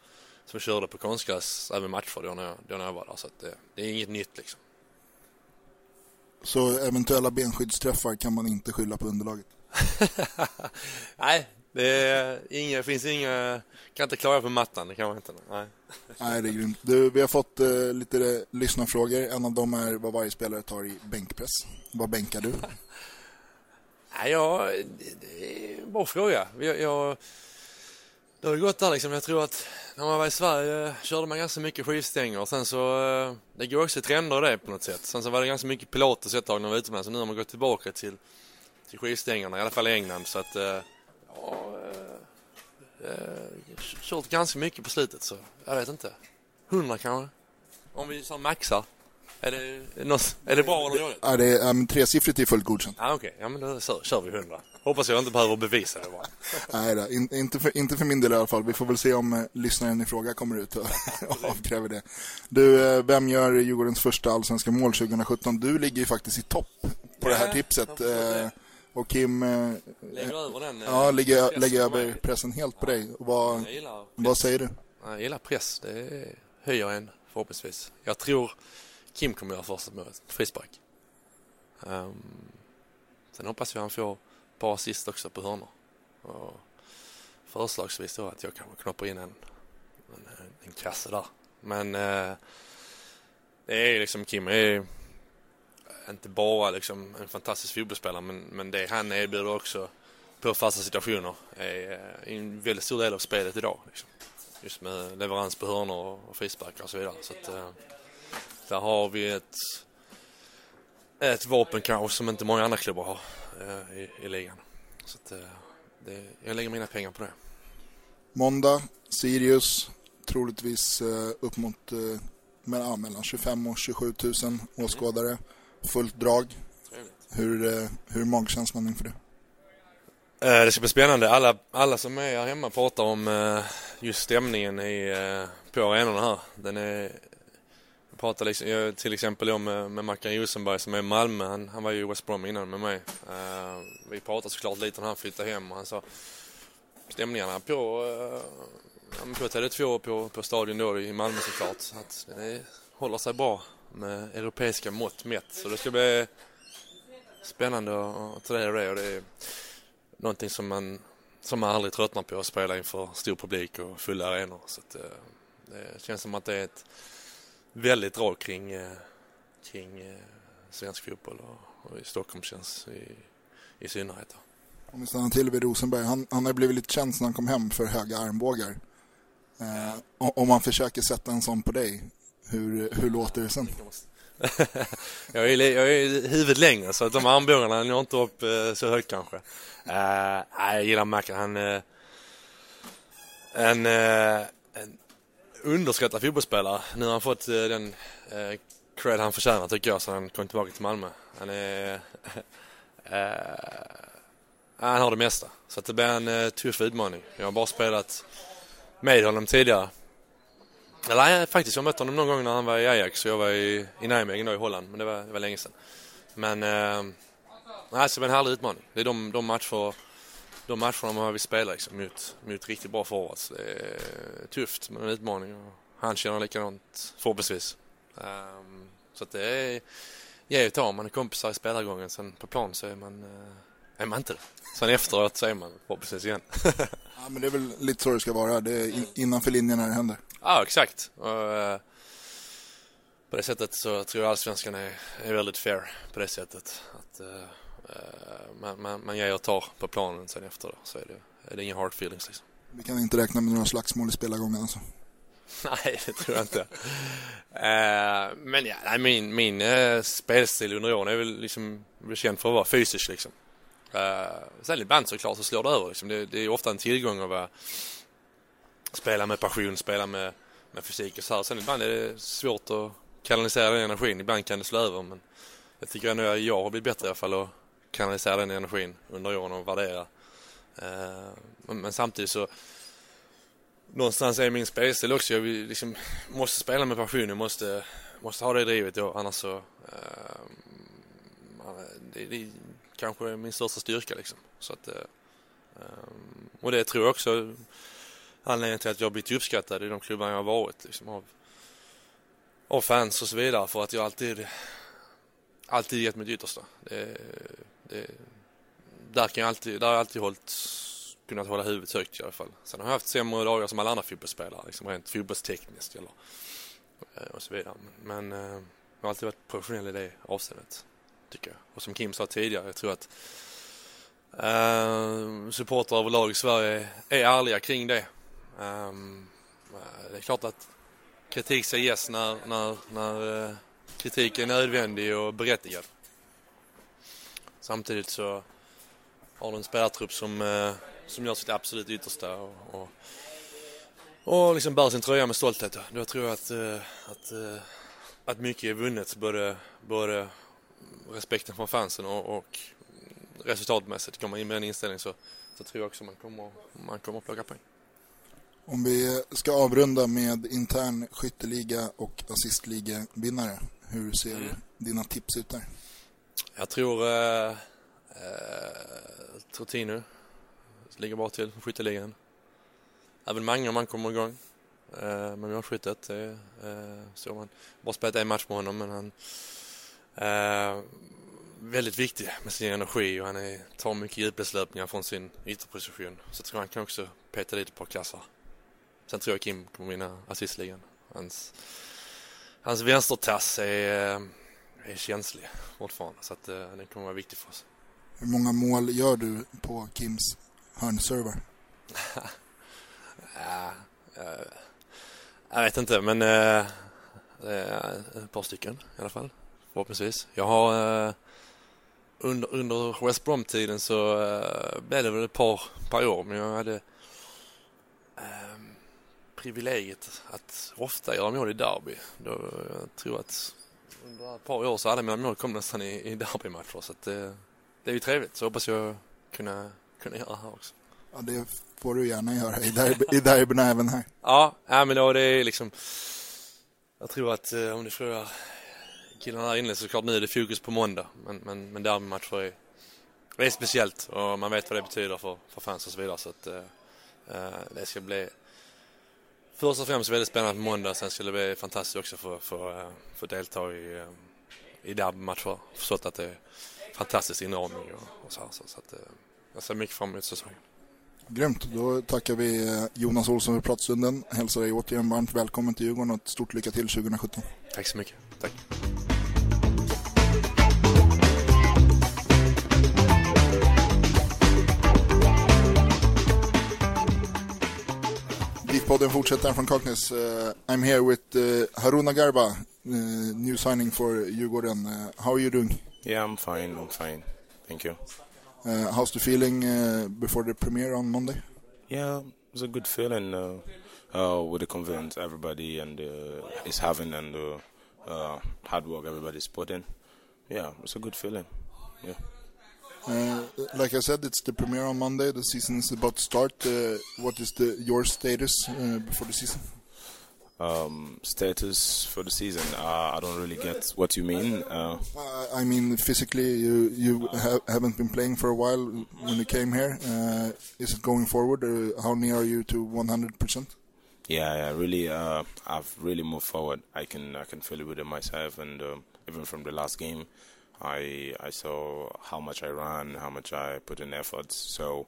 som körde på konstgräs även matcher då när jag, då när jag var där. Så att det, det är inget nytt liksom. Så eventuella benskyddsträffar kan man inte skylla på underlaget? Nej, det inga, finns inga, kan inte klaga på mattan, det kan man inte. Nej. Nej, det är grymt. Du, vi har fått eh, lite lyssnarfrågor. En av dem är vad varje spelare tar i bänkpress. Vad bänkar du? Nej, ja, det, det är en bra fråga. Jag, jag, det har ju gått där liksom. Jag tror att när man var i Sverige körde man ganska mycket skivstänger. Sen så, eh, det går också i trender i det på något sätt. Sen så var det ganska mycket pilates ett tag när man var utomlands. Så nu har man gått tillbaka till, till skivstängerna, i alla fall i England. Så att, eh, ja, eh, kört ganska mycket på slutet så jag vet inte. Hundra kanske? Om vi så maxar. Är det, något, är det bra eller dåligt? Ja, det är, ähm, tresiffrigt är fullt godkänt. Ja, okej. Ja, men då kör, kör vi hundra. Hoppas jag inte behöver bevisa det bara. Nej, då, in, inte, för, inte för min del i alla fall. Vi får väl se om eh, lyssnaren i fråga kommer ut och, och avkräver det. Du, eh, vem gör Djurgårdens första allsvenska mål 2017? Du ligger ju faktiskt i topp på det här Ja, tipset. Eh, och Kim eh, Lägger över den, eh, ja, lägger, pressen lägger på över pressen helt på dig. Och vad, vad säger du? Jag gillar press. Det höjer en förhoppningsvis. Jag tror Kim kommer göra första målet. Frispark. Um, sen hoppas jag han får ett par assist också på hörnor. Och förslagsvis då att jag kanske knoppar in en, en, en kasse där. Men uh, det är liksom Kim är inte bara liksom en fantastisk fotbollsspelare men, men det han erbjuder också på fasta situationer är eh, en väldigt stor del av spelet idag. Liksom. Just med leverans på hörnor och frisparkar och så vidare. Så att, eh, där har vi ett, ett vapen kanske som inte många andra klubbar har eh, i, i ligan. Så att, eh, det, jag lägger mina pengar på det. Måndag, Sirius, troligtvis eh, upp mot eh, mellan, mellan 25 och 27 000 åskådare. Fullt drag. Hur, eh, hur magkänslan inför det? Det ska bli spännande. Alla, alla som är här hemma pratar om just stämningen i, på arenorna här. Den är, pratar liksom, jag, till exempel om med, med Mackan Rosenberg som är i Malmö. Han, han var ju i West Brom innan med mig. Uh, vi pratade såklart lite när han flyttade hem och han sa stämningarna på, uh, på Tele2 och på, på stadion då i Malmö såklart. Att det håller sig bra med europeiska mått mätt. Så det ska bli spännande att, ta del av det. Och det är, någonting som man, som man aldrig tröttnar på att spela inför stor publik och fulla arenor. Så att, eh, det känns som att det är ett väldigt drag kring, eh, kring eh, svensk fotboll och, och i Stockholm känns i, i synnerhet. Om vi stannar till vid Rosenberg. Han, han har blivit lite känd när han kom hem för höga armbågar. Eh, om man försöker sätta en sån på dig, hur, hur låter det sen? jag, är, jag är huvudet längre så att de armbågarna når inte upp eh, så högt kanske. Eh, jag gillar Mackan. Han är en, eh, en underskattad fotbollsspelare. Nu har han fått eh, den eh, cred han förtjänar tycker jag så han kom tillbaka till Malmö. Han är eh, han har det mesta. Så att det blir en eh, tuff utmaning. Jag har bara spelat med honom tidigare. Eller nej, faktiskt jag mötte honom någon gång när han var i Ajax och jag var i, i Nijmegen då i Holland. Men det var, det var länge sedan. Men eh, nej, så det blir en härlig utmaning. Det är de, de matcher de matcherna man vill spela liksom, mot, mot riktigt bra forwards. Det är tufft men en utmaning och han känner likadant förhoppningsvis. Um, så att det är ge och ta. Man är kompisar i spelargången. Sen på plan så är man, eh, är man inte det. Sen efteråt så är man förhoppningsvis igen. Ja, men det är väl lite så det ska vara. Det är in, innanför linjen när det händer. Ja, exakt. Och, eh, på det sättet så tror jag allsvenskan är, är väldigt fair på det sättet. Att eh, man, man, man ger och tar på planen sen efter det. Så är det, är det inga hard feelings liksom. Vi kan inte räkna med några slagsmål i spelargången alltså. Nej, det tror jag inte. Eh, men ja, nej, min, min uh, spelstil under åren är väl liksom känd för att vara fysisk liksom. Uh, sen ibland såklart så slår det över liksom. det, det är ofta en tillgång att vara, spela med passion, spela med, med fysik och så här. Sen ibland är det svårt att kanalisera den energin. Ibland kan det slå över men jag tycker ändå att jag har blivit bättre i alla fall att kanalisera den energin under åren och värdera. Eh, men, samtidigt så någonstans är min spelstil också. Jag vill liksom, måste spela med passion. Jag måste, måste ha det drivet då, annars så... Eh, det, det är kanske min största styrka liksom. Så att, eh, och det tror jag också anledningen till att jag har blivit uppskattad i de klubbar jag har varit. Liksom, av, av fans och så vidare. För att jag alltid, alltid gett mitt yttersta. Det, det, där, kan jag alltid, där har jag alltid hållit kunnat hålla huvudet högt i alla fall. Sen har jag haft sämre dagar som alla andra fotbollsspelare, liksom rent fotbollstekniskt eller eh, och så vidare. Men eh, jag har alltid varit professionell i det avseendet, tycker jag. Och som Kim sa tidigare, jag tror att eh, supportrar överlag i Sverige är ärliga kring det. Um, det är klart att kritik ska ges när, när, när eh, kritik är nödvändig och berättigad. Samtidigt så har du en spelartrupp som eh, som gör sitt absolut yttersta och, och, och liksom bär sin tröja med stolthet. Då tror jag att, eh, att, eh, att mycket är vunnet, både, både respekten från fansen och, och resultatmässigt. Kommer man in med den inställningen så, så tror jag också man kommer, man kommer att plocka poäng. Om vi ska avrunda med intern skytteliga och assistliga-vinnare. Hur ser Mm. dina tips ut där? Jag tror eh, eh, Trotino ligger bra till för skytteligan. Även Mange om han kommer igång eh, med målskyttet. Det eh, så man bara spelat en match med honom men han eh, väldigt viktig med sin energi och han är, tar mycket djupledslöpningar från sin ytterposition. Så jag tror han kan också peta lite på klassar. Sen tror jag Kim kommer vinna assistligan. Hans, hans vänstertass är eh, är känslig fortfarande. Så att, eh, den kommer vara viktig för oss. Hur många mål gör du på Kims hörnserver? ja, eh, jag vet inte, men eh, ett par stycken i alla fall. Förhoppningsvis. Jag har eh, under, under West Brom-tiden så eh, blev det väl ett par, par år, men jag hade eh, privilegiet att ofta göra mål i derby. Då, jag tror att under ett par år så alla mina mål kom nästan i, i derbymatcher så att det, det är ju trevligt. Så hoppas jag kunna, kunna göra här också. Ja, det får du gärna göra i, derby, i derbyna även här. Ja, ja men då det är liksom jag tror att eh, om du frågar killarna här inne så klart nu är det fokus på måndag. Men, men, men derbymatcher är, är speciellt och man vet vad det betyder för, för fans och så vidare. Så att, eh, eh det ska bli först och främst väldigt spännande på måndag. Sen ska det bli fantastiskt också för, för, eh, för delta i, eh, i derbymatcher. Förstått att det är fantastisk inramning och, och så här. Så, så att, jag ser mycket fram emot säsongen. Grymt, då tackar vi Jonas Olsson för pratstunden. Hälsar dig återigen varmt välkommen till Djurgården och ett stort lycka till 2017. Tack så mycket. Tack. Podden fortsätter från Kaknäs. Uh, I'm here with uh, Haruna Garba, uh, new signing for Djurgården. Uh, how are you doing? Yeah, I'm fine. I'm fine. Thank you. Uh, how's the feeling uh, before the premiere on Monday? Yeah, it's a good feeling uh, uh, with the confidence everybody and uh, is having and the uh, hard work everybody's putting. Yeah, it's a good feeling. Yeah. Uh, like I said, it's the premiere on Monday. The season is about to start. Uh, what is the your status uh, before the season? Um, status for the season. Uh, I don't really get what you mean. Uh, I mean, physically, you you ha haven't been playing for a while when you came here. is it going forward? how near are you to 100 percent? Yeah, yeah, really. I've really moved forward. I can I can feel it within myself, and um, even from the last game. I I saw how much I ran, how much I put in efforts. So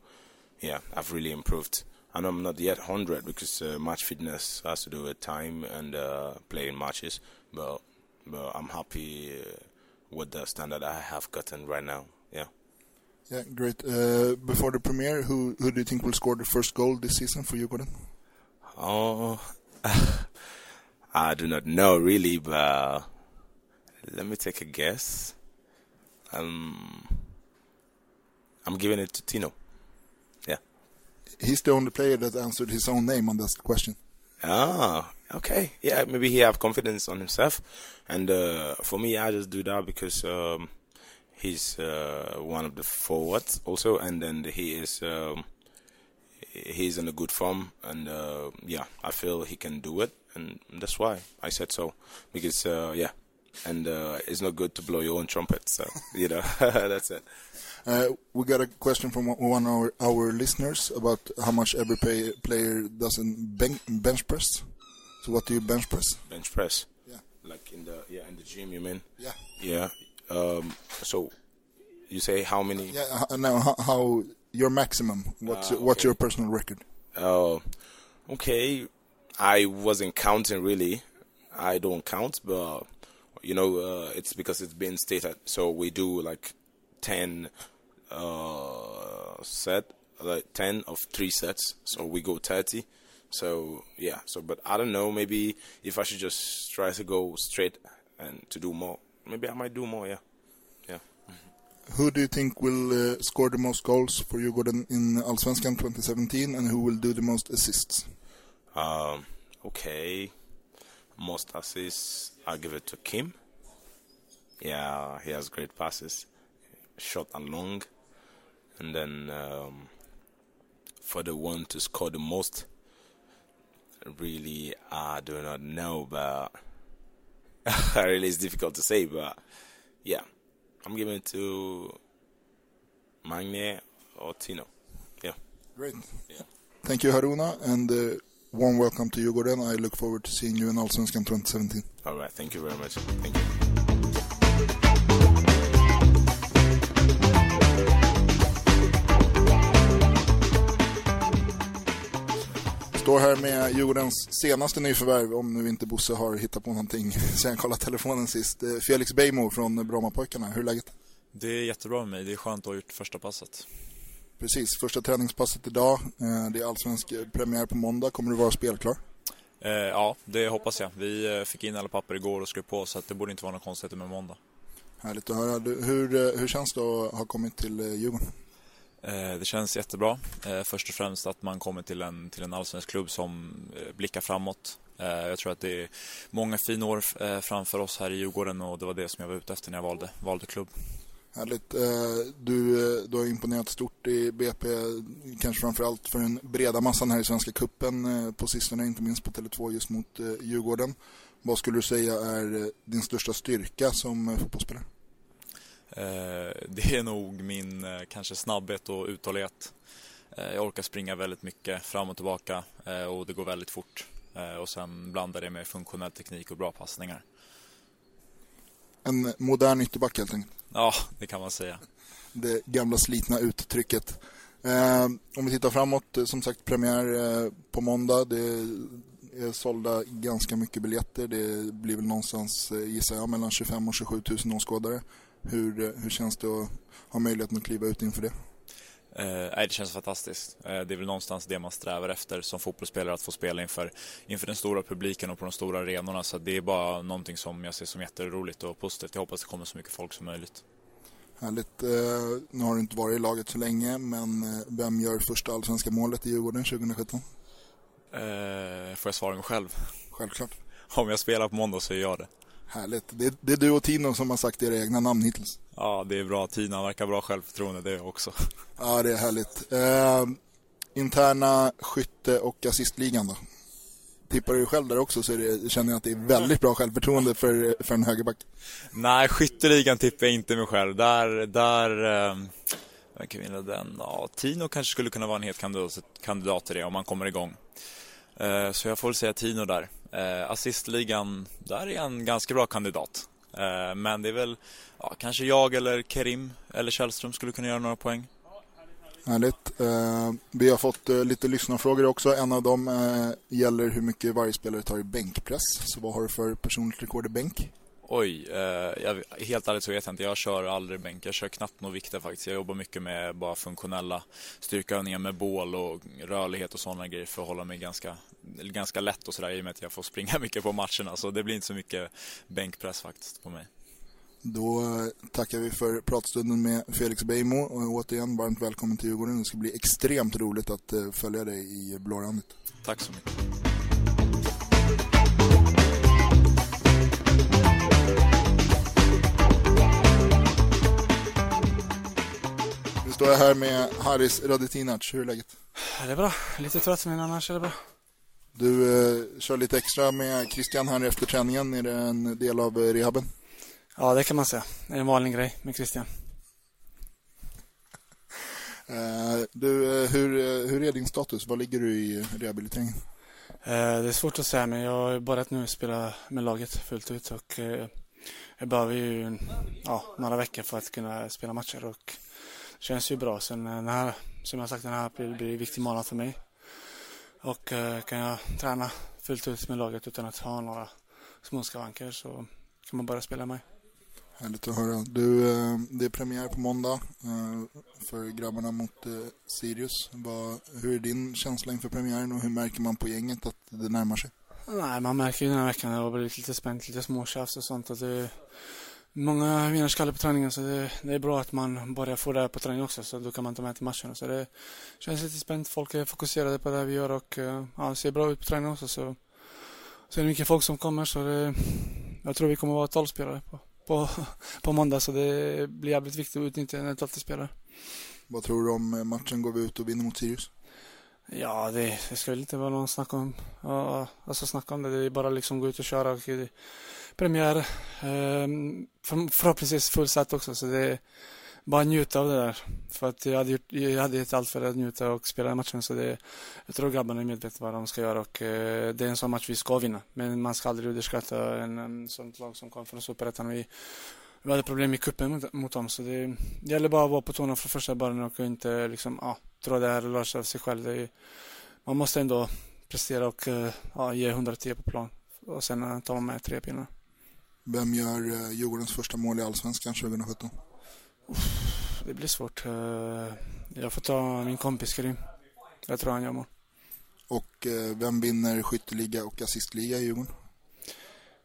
yeah, I've really improved. And I'm not yet 100 because uh, match fitness has to do with time and uh, playing matches. But but I'm happy uh, with the standard I have gotten right now. Yeah. Yeah, great. Uh, before the premiere, who who do you think will score the first goal this season for you, Gordon? Oh, I do not know really, but let me take a guess. Um, I'm giving it to Tino. Yeah. He's the only player that answered his own name on this question. Ah, okay. Yeah, maybe he have confidence on himself, and uh, for me, I just do that because um, he's uh, one of the forwards also, and then he is um, he's in a good form, and uh, yeah, I feel he can do it, and that's why I said so because uh, yeah, and uh, it's not good to blow your own trumpet. So you know that's it. Uh, we got a question from one of our, our listeners about how much every pay, player does in ben bench press. So what do you bench press? Bench press. Yeah. Like in the yeah in the gym, you mean? Yeah. Yeah. Um, so you say how many? Yeah. No. How, how your maximum? What's uh, okay. what's your personal record? Oh, okay. I wasn't counting really. I don't count, but you know, uh, it's because it's been stated. So we do like 10 uh, set, like 10 of three sets. So we go 30. So yeah, so but I don't know. Maybe if I should just try to go straight and to do more, maybe I might do more. Yeah, yeah. Who do you think will uh, score the most goals for you Gordon, in Allsvenskan 2017, and who will do the most assists? Um, okay, most assists, I'll give it to Kim. Yeah, he has great passes, short and long. And then um, for the one to score the most, really, I do not know, but really it's difficult to say. But yeah, I'm giving it to Magne or Tino. Yeah. Great. Yeah. Thank you, Haruna, and uh, warm welcome to you, Gordon. I look forward to seeing you in Allsvenskan 2017. All right, thank you very much. Thank you. står här med Djurgårdens senaste nyförvärv, om nu inte Bosse har hittat på någonting sen jag kollade telefonen sist. Eh, Felix Beijmo från Brommapojkarna, hur är läget? Det är jättebra med mig, det är skönt att ha gjort första passet. Precis, första träningspasset idag. Eh, det är allsvensk premiär på måndag. Kommer du vara spelklar? Eh, ja, det hoppas jag. Vi eh, fick in alla papper igår och skrev på så att det borde inte vara några konstigheter med måndag. Härligt att höra. Hur, hur känns det att ha kommit till Djurgården? Det känns jättebra. Först och främst att man kommer till en, till en allsvensk klubb som blickar framåt. Jag tror att det är många fina år framför oss här i Djurgården och det var det som jag var ute efter när jag valde, valde klubb. Härligt. Eh, du, eh, du har imponerat stort i BP, kanske framförallt för den breda massan här i Svenska kuppen eh, på sistone, inte minst på Tele2 just mot Djurgården. Vad skulle du säga är din största styrka som fotbollsspelare? Det är nog min kanske snabbhet och uthållighet. Jag orkar springa väldigt mycket fram och tillbaka och det går väldigt fort. Och sen blandar det med funktionell teknik och bra passningar. En modern ytterback helt enkelt? Ja, det kan man säga. Det gamla slitna uttrycket. Eh, om vi tittar framåt, eh, som sagt premiär eh, på måndag. Det är sålda ganska mycket biljetter. Det blir väl någonstans, eh, gissar jag, mellan 25 och 27 000 åskådare. Hur, eh, hur känns det att ha möjligheten att kliva ut inför det? Eh, det känns fantastiskt. Eh, det är väl någonstans det man strävar efter som fotbollsspelare att få spela inför, inför den stora publiken och på de stora arenorna. Så det är bara någonting som jag ser som jätteroligt och positivt. Jag hoppas det kommer så mycket folk som möjligt. Härligt. Eh, nu har du inte varit i laget så länge, men vem gör första allsvenska målet i Djurgården 2017? Eh, får jag svara mig själv? Självklart. Om jag spelar på måndag så gör jag det. Härligt. Det, det är du och Tino som har sagt era egna namn hittills. Ja, det är bra. Tina verkar bra självförtroende, det också. Ja, det är härligt. Eh, interna skytte- och assistligan då? Tippar du själv där också så det, känner jag att det är väldigt bra självförtroende för, för en högerback. Nej, skytteligan tippar jag inte mig själv. Där, där eh, vem kan vinna den? Ja, Tino kanske skulle kunna vara en het kandidat, kandidat till det om man kommer igång. Eh, så jag får väl säga Tino där. Eh, assistligan, där är en ganska bra kandidat. Eh, men det är väl ja, kanske jag eller Kerim eller Källström skulle kunna göra några poäng. Härligt. Eh, vi har fått eh, lite lyssnarfrågor också. En av dem eh, gäller hur mycket varje spelare tar i bänkpress. Så vad har du för personligt rekord i bänk? Oj, eh, jag, helt ärligt så vet jag inte. Jag kör aldrig bänk. Jag kör knappt några vikter faktiskt. Jag jobbar mycket med bara funktionella styrkeövningar med bål och rörlighet och sådana grejer för att hålla mig ganska, ganska lätt och sådär i och med att jag får springa mycket på matcherna. Så det blir inte så mycket bänkpress faktiskt på mig. Då eh, tackar vi för pratstunden med Felix Beijmo och återigen varmt välkommen till Djurgården. Det ska bli extremt roligt att eh, följa dig i blårandigt. Tack så mycket. Nu står jag här med Haris Radetinac. Hur är läget? Det är bra. Lite trött men annars är det bra. Du eh, kör lite extra med Christian här efter träningen. Är det en del av eh, rehaben? Ja, det kan man säga. Det är en vanlig grej med Christian. Uh, du, uh, hur, uh, hur är din status? Var ligger du i rehabiliteringen? det är svårt att säga, men jag har börjat nu spela med laget fullt ut och jag behöver ju ja, några veckor för att kunna spela matcher och känns ju bra. Sen den här, som jag sagt, den här blir, blir en viktig månad för mig. Och kan jag träna fullt ut med laget utan att ha några små skavanker så kan man börja spela med. Härligt att höra. Du, eh, det är premiär på måndag eh, för grabbarna mot eh, Sirius. hur är din känsla inför premiären och hur märker man på gänget att det närmar sig? Nej, man märker ju den här veckan det har blivit lite spänt, lite småtjafs och sånt. Att det många vinnarskallar på träningen så det, det, är bra att man börjar få det på träning också så då kan man ta med till matchen. Så det känns lite spänt. Folk är fokuserade på det vi gör och eh, ja, det ser bra ut på träningen också. Så, så är det mycket folk som kommer så det, jag tror vi kommer att vara 12 spelare på på, på måndag så det blir jävligt viktigt att utnyttja en 12 spelare. Vad tror du om eh, matchen? Går vi ut och vinner mot Sirius? Ja, det, det ska väl inte vara någon snack om, ja, alltså snacka om det. Det är bara liksom gå ut och köra. Och premiär. Eh, förhoppningsvis fullsatt också. Så det, är bara njuta av det där. För att jag hade, gjort, jag hade gett allt för att njuta och spela matchen. Så det, jag tror grabbarna är medvetna vad de ska göra och eh, det är en sån match vi ska vinna. Men man ska aldrig underskatta en, en sånt lag som kom från Superettan. Vi, vi hade problem i kuppen mot, mot dem så det, det gäller bara att vara på tårna från första början och inte liksom, ja, tro det här löser av sig själv. Det, man måste ändå prestera och eh, ja, ge 110 på plan. Och sen eh, tar man med tre pinnar. Vem gör eh, Djurgårdens första mål i Allsvenskan 2017? Det blir svårt. Jag får ta min kompis Karim. Jag tror han gör mål. Och vem vinner skytteliga och assistliga i Djurgården?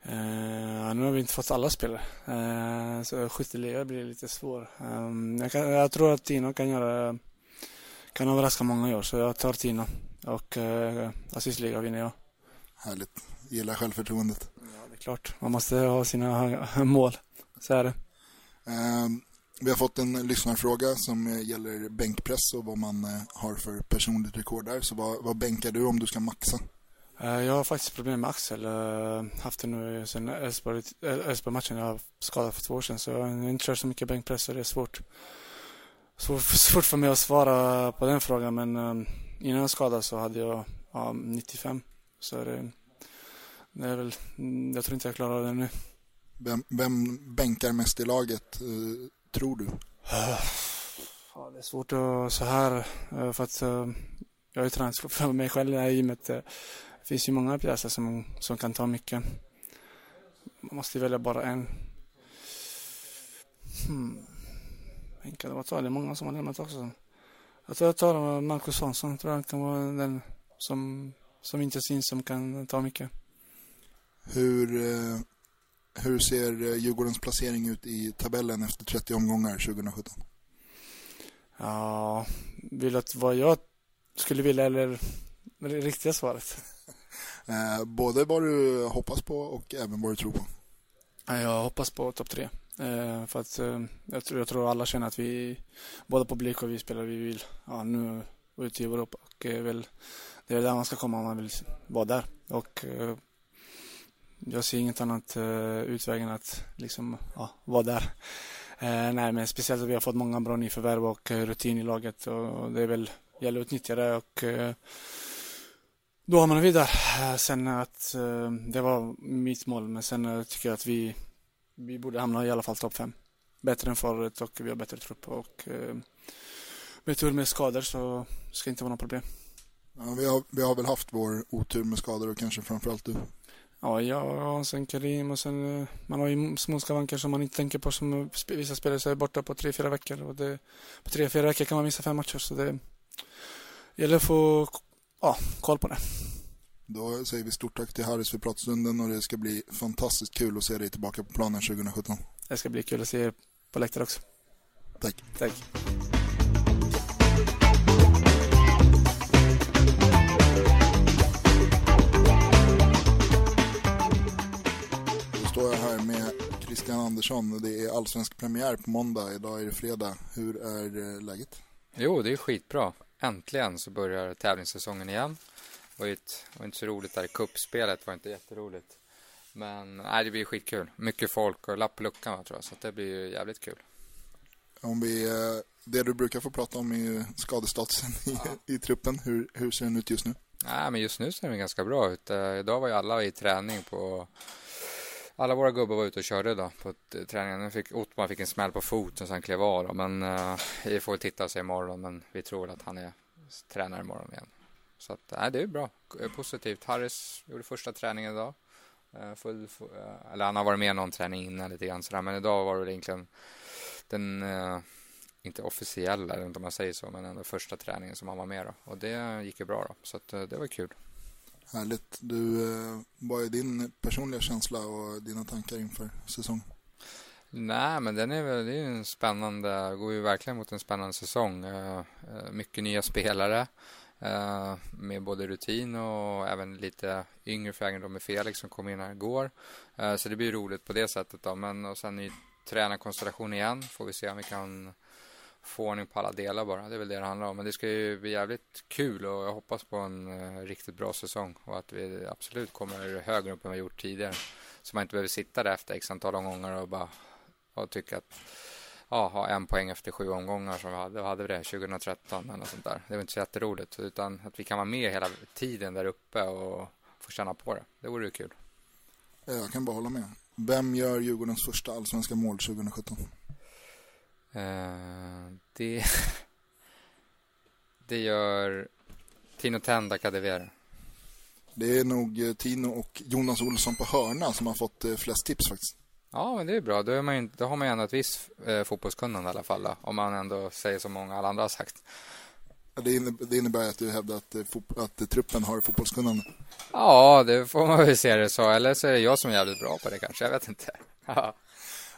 Eh, nu har vi inte fått alla spelare. Eh, så skytteliga blir lite svår. Eh, jag, kan, jag tror att Tino kan göra kan överraska många i år, så jag tar Tino. Och eh, assistliga vinner jag. Härligt. Gillar självförtroendet. Ja, det är klart. Man måste ha sina mål. Så är det. Eh, vi har fått en lyssnarfråga som eh, gäller bänkpress och vad man eh, har för personligt rekord där. Så vad, vad bänkar du om du ska maxa? Eh, Jag har faktiskt problem med axel. Haft det nu sen Elfsborg- Elfsborg-matchen. Jag skadat för två år sedan så jag har inte kört så mycket bänkpress så det är svårt. Svårt, svårt för mig att svara på den frågan men eh, innan jag skadade så hade jag ja, 95. Så det, det är väl, mm, jag tror inte jag klarar det nu. Vem, vem bänkar mest i laget, eh, tror du? Ja, det är svårt att så här eh, för att eh, jag har ju tränat för mig själv i det här gymmet. Det finns ju många pjäser som, som kan ta mycket. Man måste välja bara en. Hmm. Kan det vara? ta? Det är många som har lämnat också. Jag tror jag tar Marcus. Jag tror han kan vara den som, som inte syns som kan ta mycket. Hur, eh, hur ser eh, Djurgårdens placering ut i tabellen efter 30 omgångar 2017? Ja, vill att vad jag skulle vilja eller det riktiga svaret? Eh, både vad du hoppas på och även vad du tror på. Ja, Jag hoppas på topp tre. Eh, för att eh, jag, tror, jag tror alla känner att vi, både publik och vi spelare, vi vill ja, nu ut i Europa. Och eh, väl, det är där man ska komma om man vill vara där. Och eh, jag ser inget annat eh, utväg än att liksom, ja, vara där. Eh, nej, men speciellt att vi har fått många bra nyförvärv och eh, rutin i laget. Och det är väl, gäller att utnyttja det och eh, då hamnar vi där. Eh, sen att eh, det var mitt mål, men sen eh, tycker jag att vi, vi borde hamna i alla fall topp fem. Bättre än förra året och vi har bättre trupp och eh, med tur med skador så ska det inte vara något problem. Ja, vi, har, vi har väl haft vår otur med skador och kanske framförallt du. Ja, jag och sen Karim och sen eh, man har ju små skavanker som man inte tänker på som vissa spelare så är borta på tre, fyra veckor och det, på tre, fyra veckor kan man missa fem matcher så det gäller att få ja, koll på det. Då säger vi stort tack till Harris för pratstunden och det ska bli fantastiskt kul att se dig tillbaka på planen 2017. Det ska bli kul att se er på läktaren också. Tack. Tack. Då står jag här med Christian Andersson. Det är allsvensk premiär på måndag. Idag är det fredag. Hur är eh, läget? Jo, det är skitbra. Äntligen så börjar tävlingssäsongen igen. Det var, ju ett, var inte så roligt där i kuppspelet var inte jätteroligt. Men nej, det blir skitkul. Mycket folk och lapp på luckan tror jag. Så det blir ju jävligt kul. Om vi, eh, det du brukar få prata om är ju skadestatusen i, i truppen. Hur, hur ser den ut just nu? Nej, men just nu ser den ganska bra ut. Eh, Idag var ju alla i träning på... Alla våra gubbar var ute och körde idag på eh, träningen. Nu fick, Ottmar fick en smäll på foten så han klev av. Då. Men uh, vi får titta och se imorgon. Men vi tror att han är tränare imorgon igen. Så att, nej, det är bra. Eh, Positivt. Harris gjorde första träningen idag. Eh, Full, full, eh, eller han har varit med någon träning innan lite grann sådär. Men idag var det egentligen den, inte officiella, vet inte om man säger så, men ändå första träningen som han var med då. Och det gick ju bra då. Så att, det var kul. Härligt. Du, vad är din personliga känsla och dina tankar inför säsongen? Nej, men den är väl, det är ju en spännande, går ju verkligen mot en spännande säsong. Mycket nya spelare Eh, med både rutin och även lite yngre för då med Felix som kom in här igår. Eh, så det blir roligt på det sättet då. Men och sen ny tränarkonstellation igen. Får vi se om vi kan få ordning på alla delar bara. Det är väl det det handlar om. Men det ska ju bli jävligt kul och jag hoppas på en eh, riktigt bra säsong och att vi absolut kommer högre upp än vi gjort tidigare. Så man inte behöver sitta där efter x antal omgångar och bara och tycka att ja, ha en poäng efter sju omgångar som vi hade. Hade vi det? 2013 eller något sånt där. Det var inte så jätteroligt. Utan att vi kan vara med hela tiden där uppe och få känna på det. Det vore ju kul. Jag kan bara hålla med. Vem gör Djurgårdens första allsvenska mål 2017? Eh, det, det gör Tino Tenda Kadewere. Det är nog eh, Tino och Jonas Olsson på hörna som har fått eh, flest tips faktiskt. Ja, men det är bra. Då, är man ju, då har man ju ändå ett visst eh, fotbollskunnande i alla fall. Då, om man ändå säger som många alla andra har sagt. Det innebär, det innebär att du hävdar att, eh, att truppen har fotbollskunnande. Ja, det får man väl se det så. Eller så är det jag som är jävligt bra på det kanske. Jag vet inte.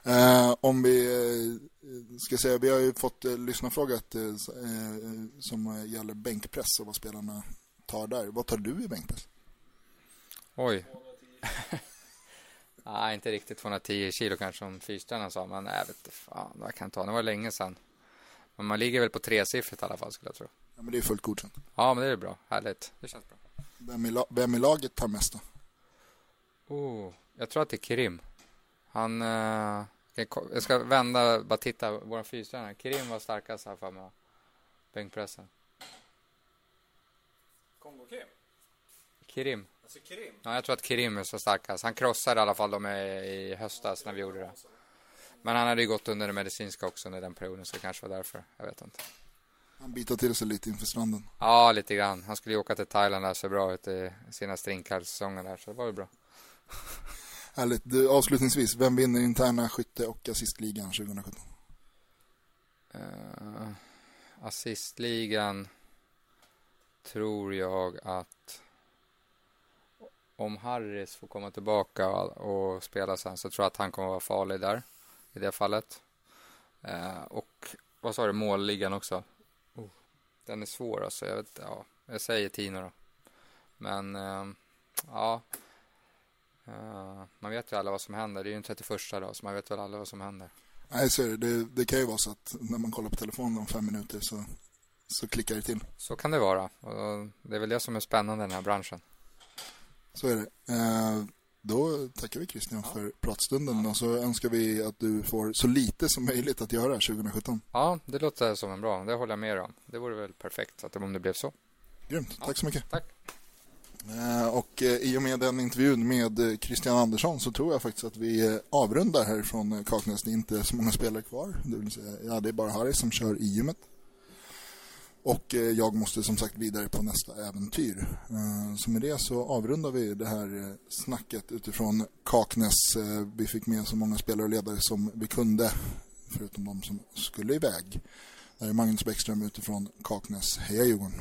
Eh, om vi eh, ska säga, vi har ju fått eh, lyssnarfrågat eh, eh, som gäller bänkpress och vad spelarna tar där. Vad tar du i bänkpress? Oj. Nej, inte riktigt 210 kilo kanske som fystränaren sa. Men jag vet fan vad jag kan ta. Det var länge sedan. Men man ligger väl på tresiffrigt i alla fall skulle jag tro. Ja, men det är fullt godkänt. Ja, men det är bra. Härligt. Det känns bra. Vem i, la- vem i laget tar mest då? Oh, jag tror att det är Kerim. Han... eh, jag ska vända, bara titta. Vår fystränare. Kerim var starkast här för mig. Bänkpressen. Kongo-Kim? Kerim. Alltså Kerim? Ja, jag tror att Kerim är så starkast. Han krossade i alla fall dem i, höstas när vi gjorde det. Men han hade ju gått under det medicinska också under den perioden, så det kanske var därför. Jag vet inte. Han bitar till sig lite inför stranden. Ja, lite grann. Han skulle ju åka till Thailand där, så bra ut i sina strinkar-säsongen där, så det var ju bra. Härligt. Du, avslutningsvis, vem vinner interna skytte och assistligan 2017? Uh, assistligan tror jag att om Harris får komma tillbaka och, spela sen så tror jag att han kommer vara farlig där i det fallet. Eh, och vad sa du, målligan också? Oh, den är svår alltså. Jag, vet, ja, jag säger Tino då. Men eh, ja, Eh, man vet ju alla vad som händer. Det är ju den 31 då, så man vet väl alla vad som händer. Nej, så är det. det. Det kan ju vara så att när man kollar på telefonen om fem minuter så, så klickar det till. Så kan det vara. Och det är väl det som är spännande i den här branschen. Så är det. Eh, då tackar vi Christian för pratstunden och så önskar vi att du får så lite som möjligt att göra 2017. Ja, det låter som en bra. Det håller jag med om. Det vore väl perfekt att, om det blev så. Grymt. Tack så mycket. Tack. Eh, Och eh, i och med den intervjun med Christian Andersson så tror jag faktiskt att vi avrundar härifrån Kaknäs. Det är inte så många spelare kvar. Det, säga, ja, det är bara Harry som kör i gymmet. Och eh, jag måste som sagt vidare på nästa äventyr. Eh, så med det så avrundar vi det här eh, snacket utifrån Kaknäs. Vi fick med så många spelare och ledare som vi kunde, förutom de som skulle iväg. Det här är Magnus Bäckström utifrån Kaknäs. Heja Djurgården!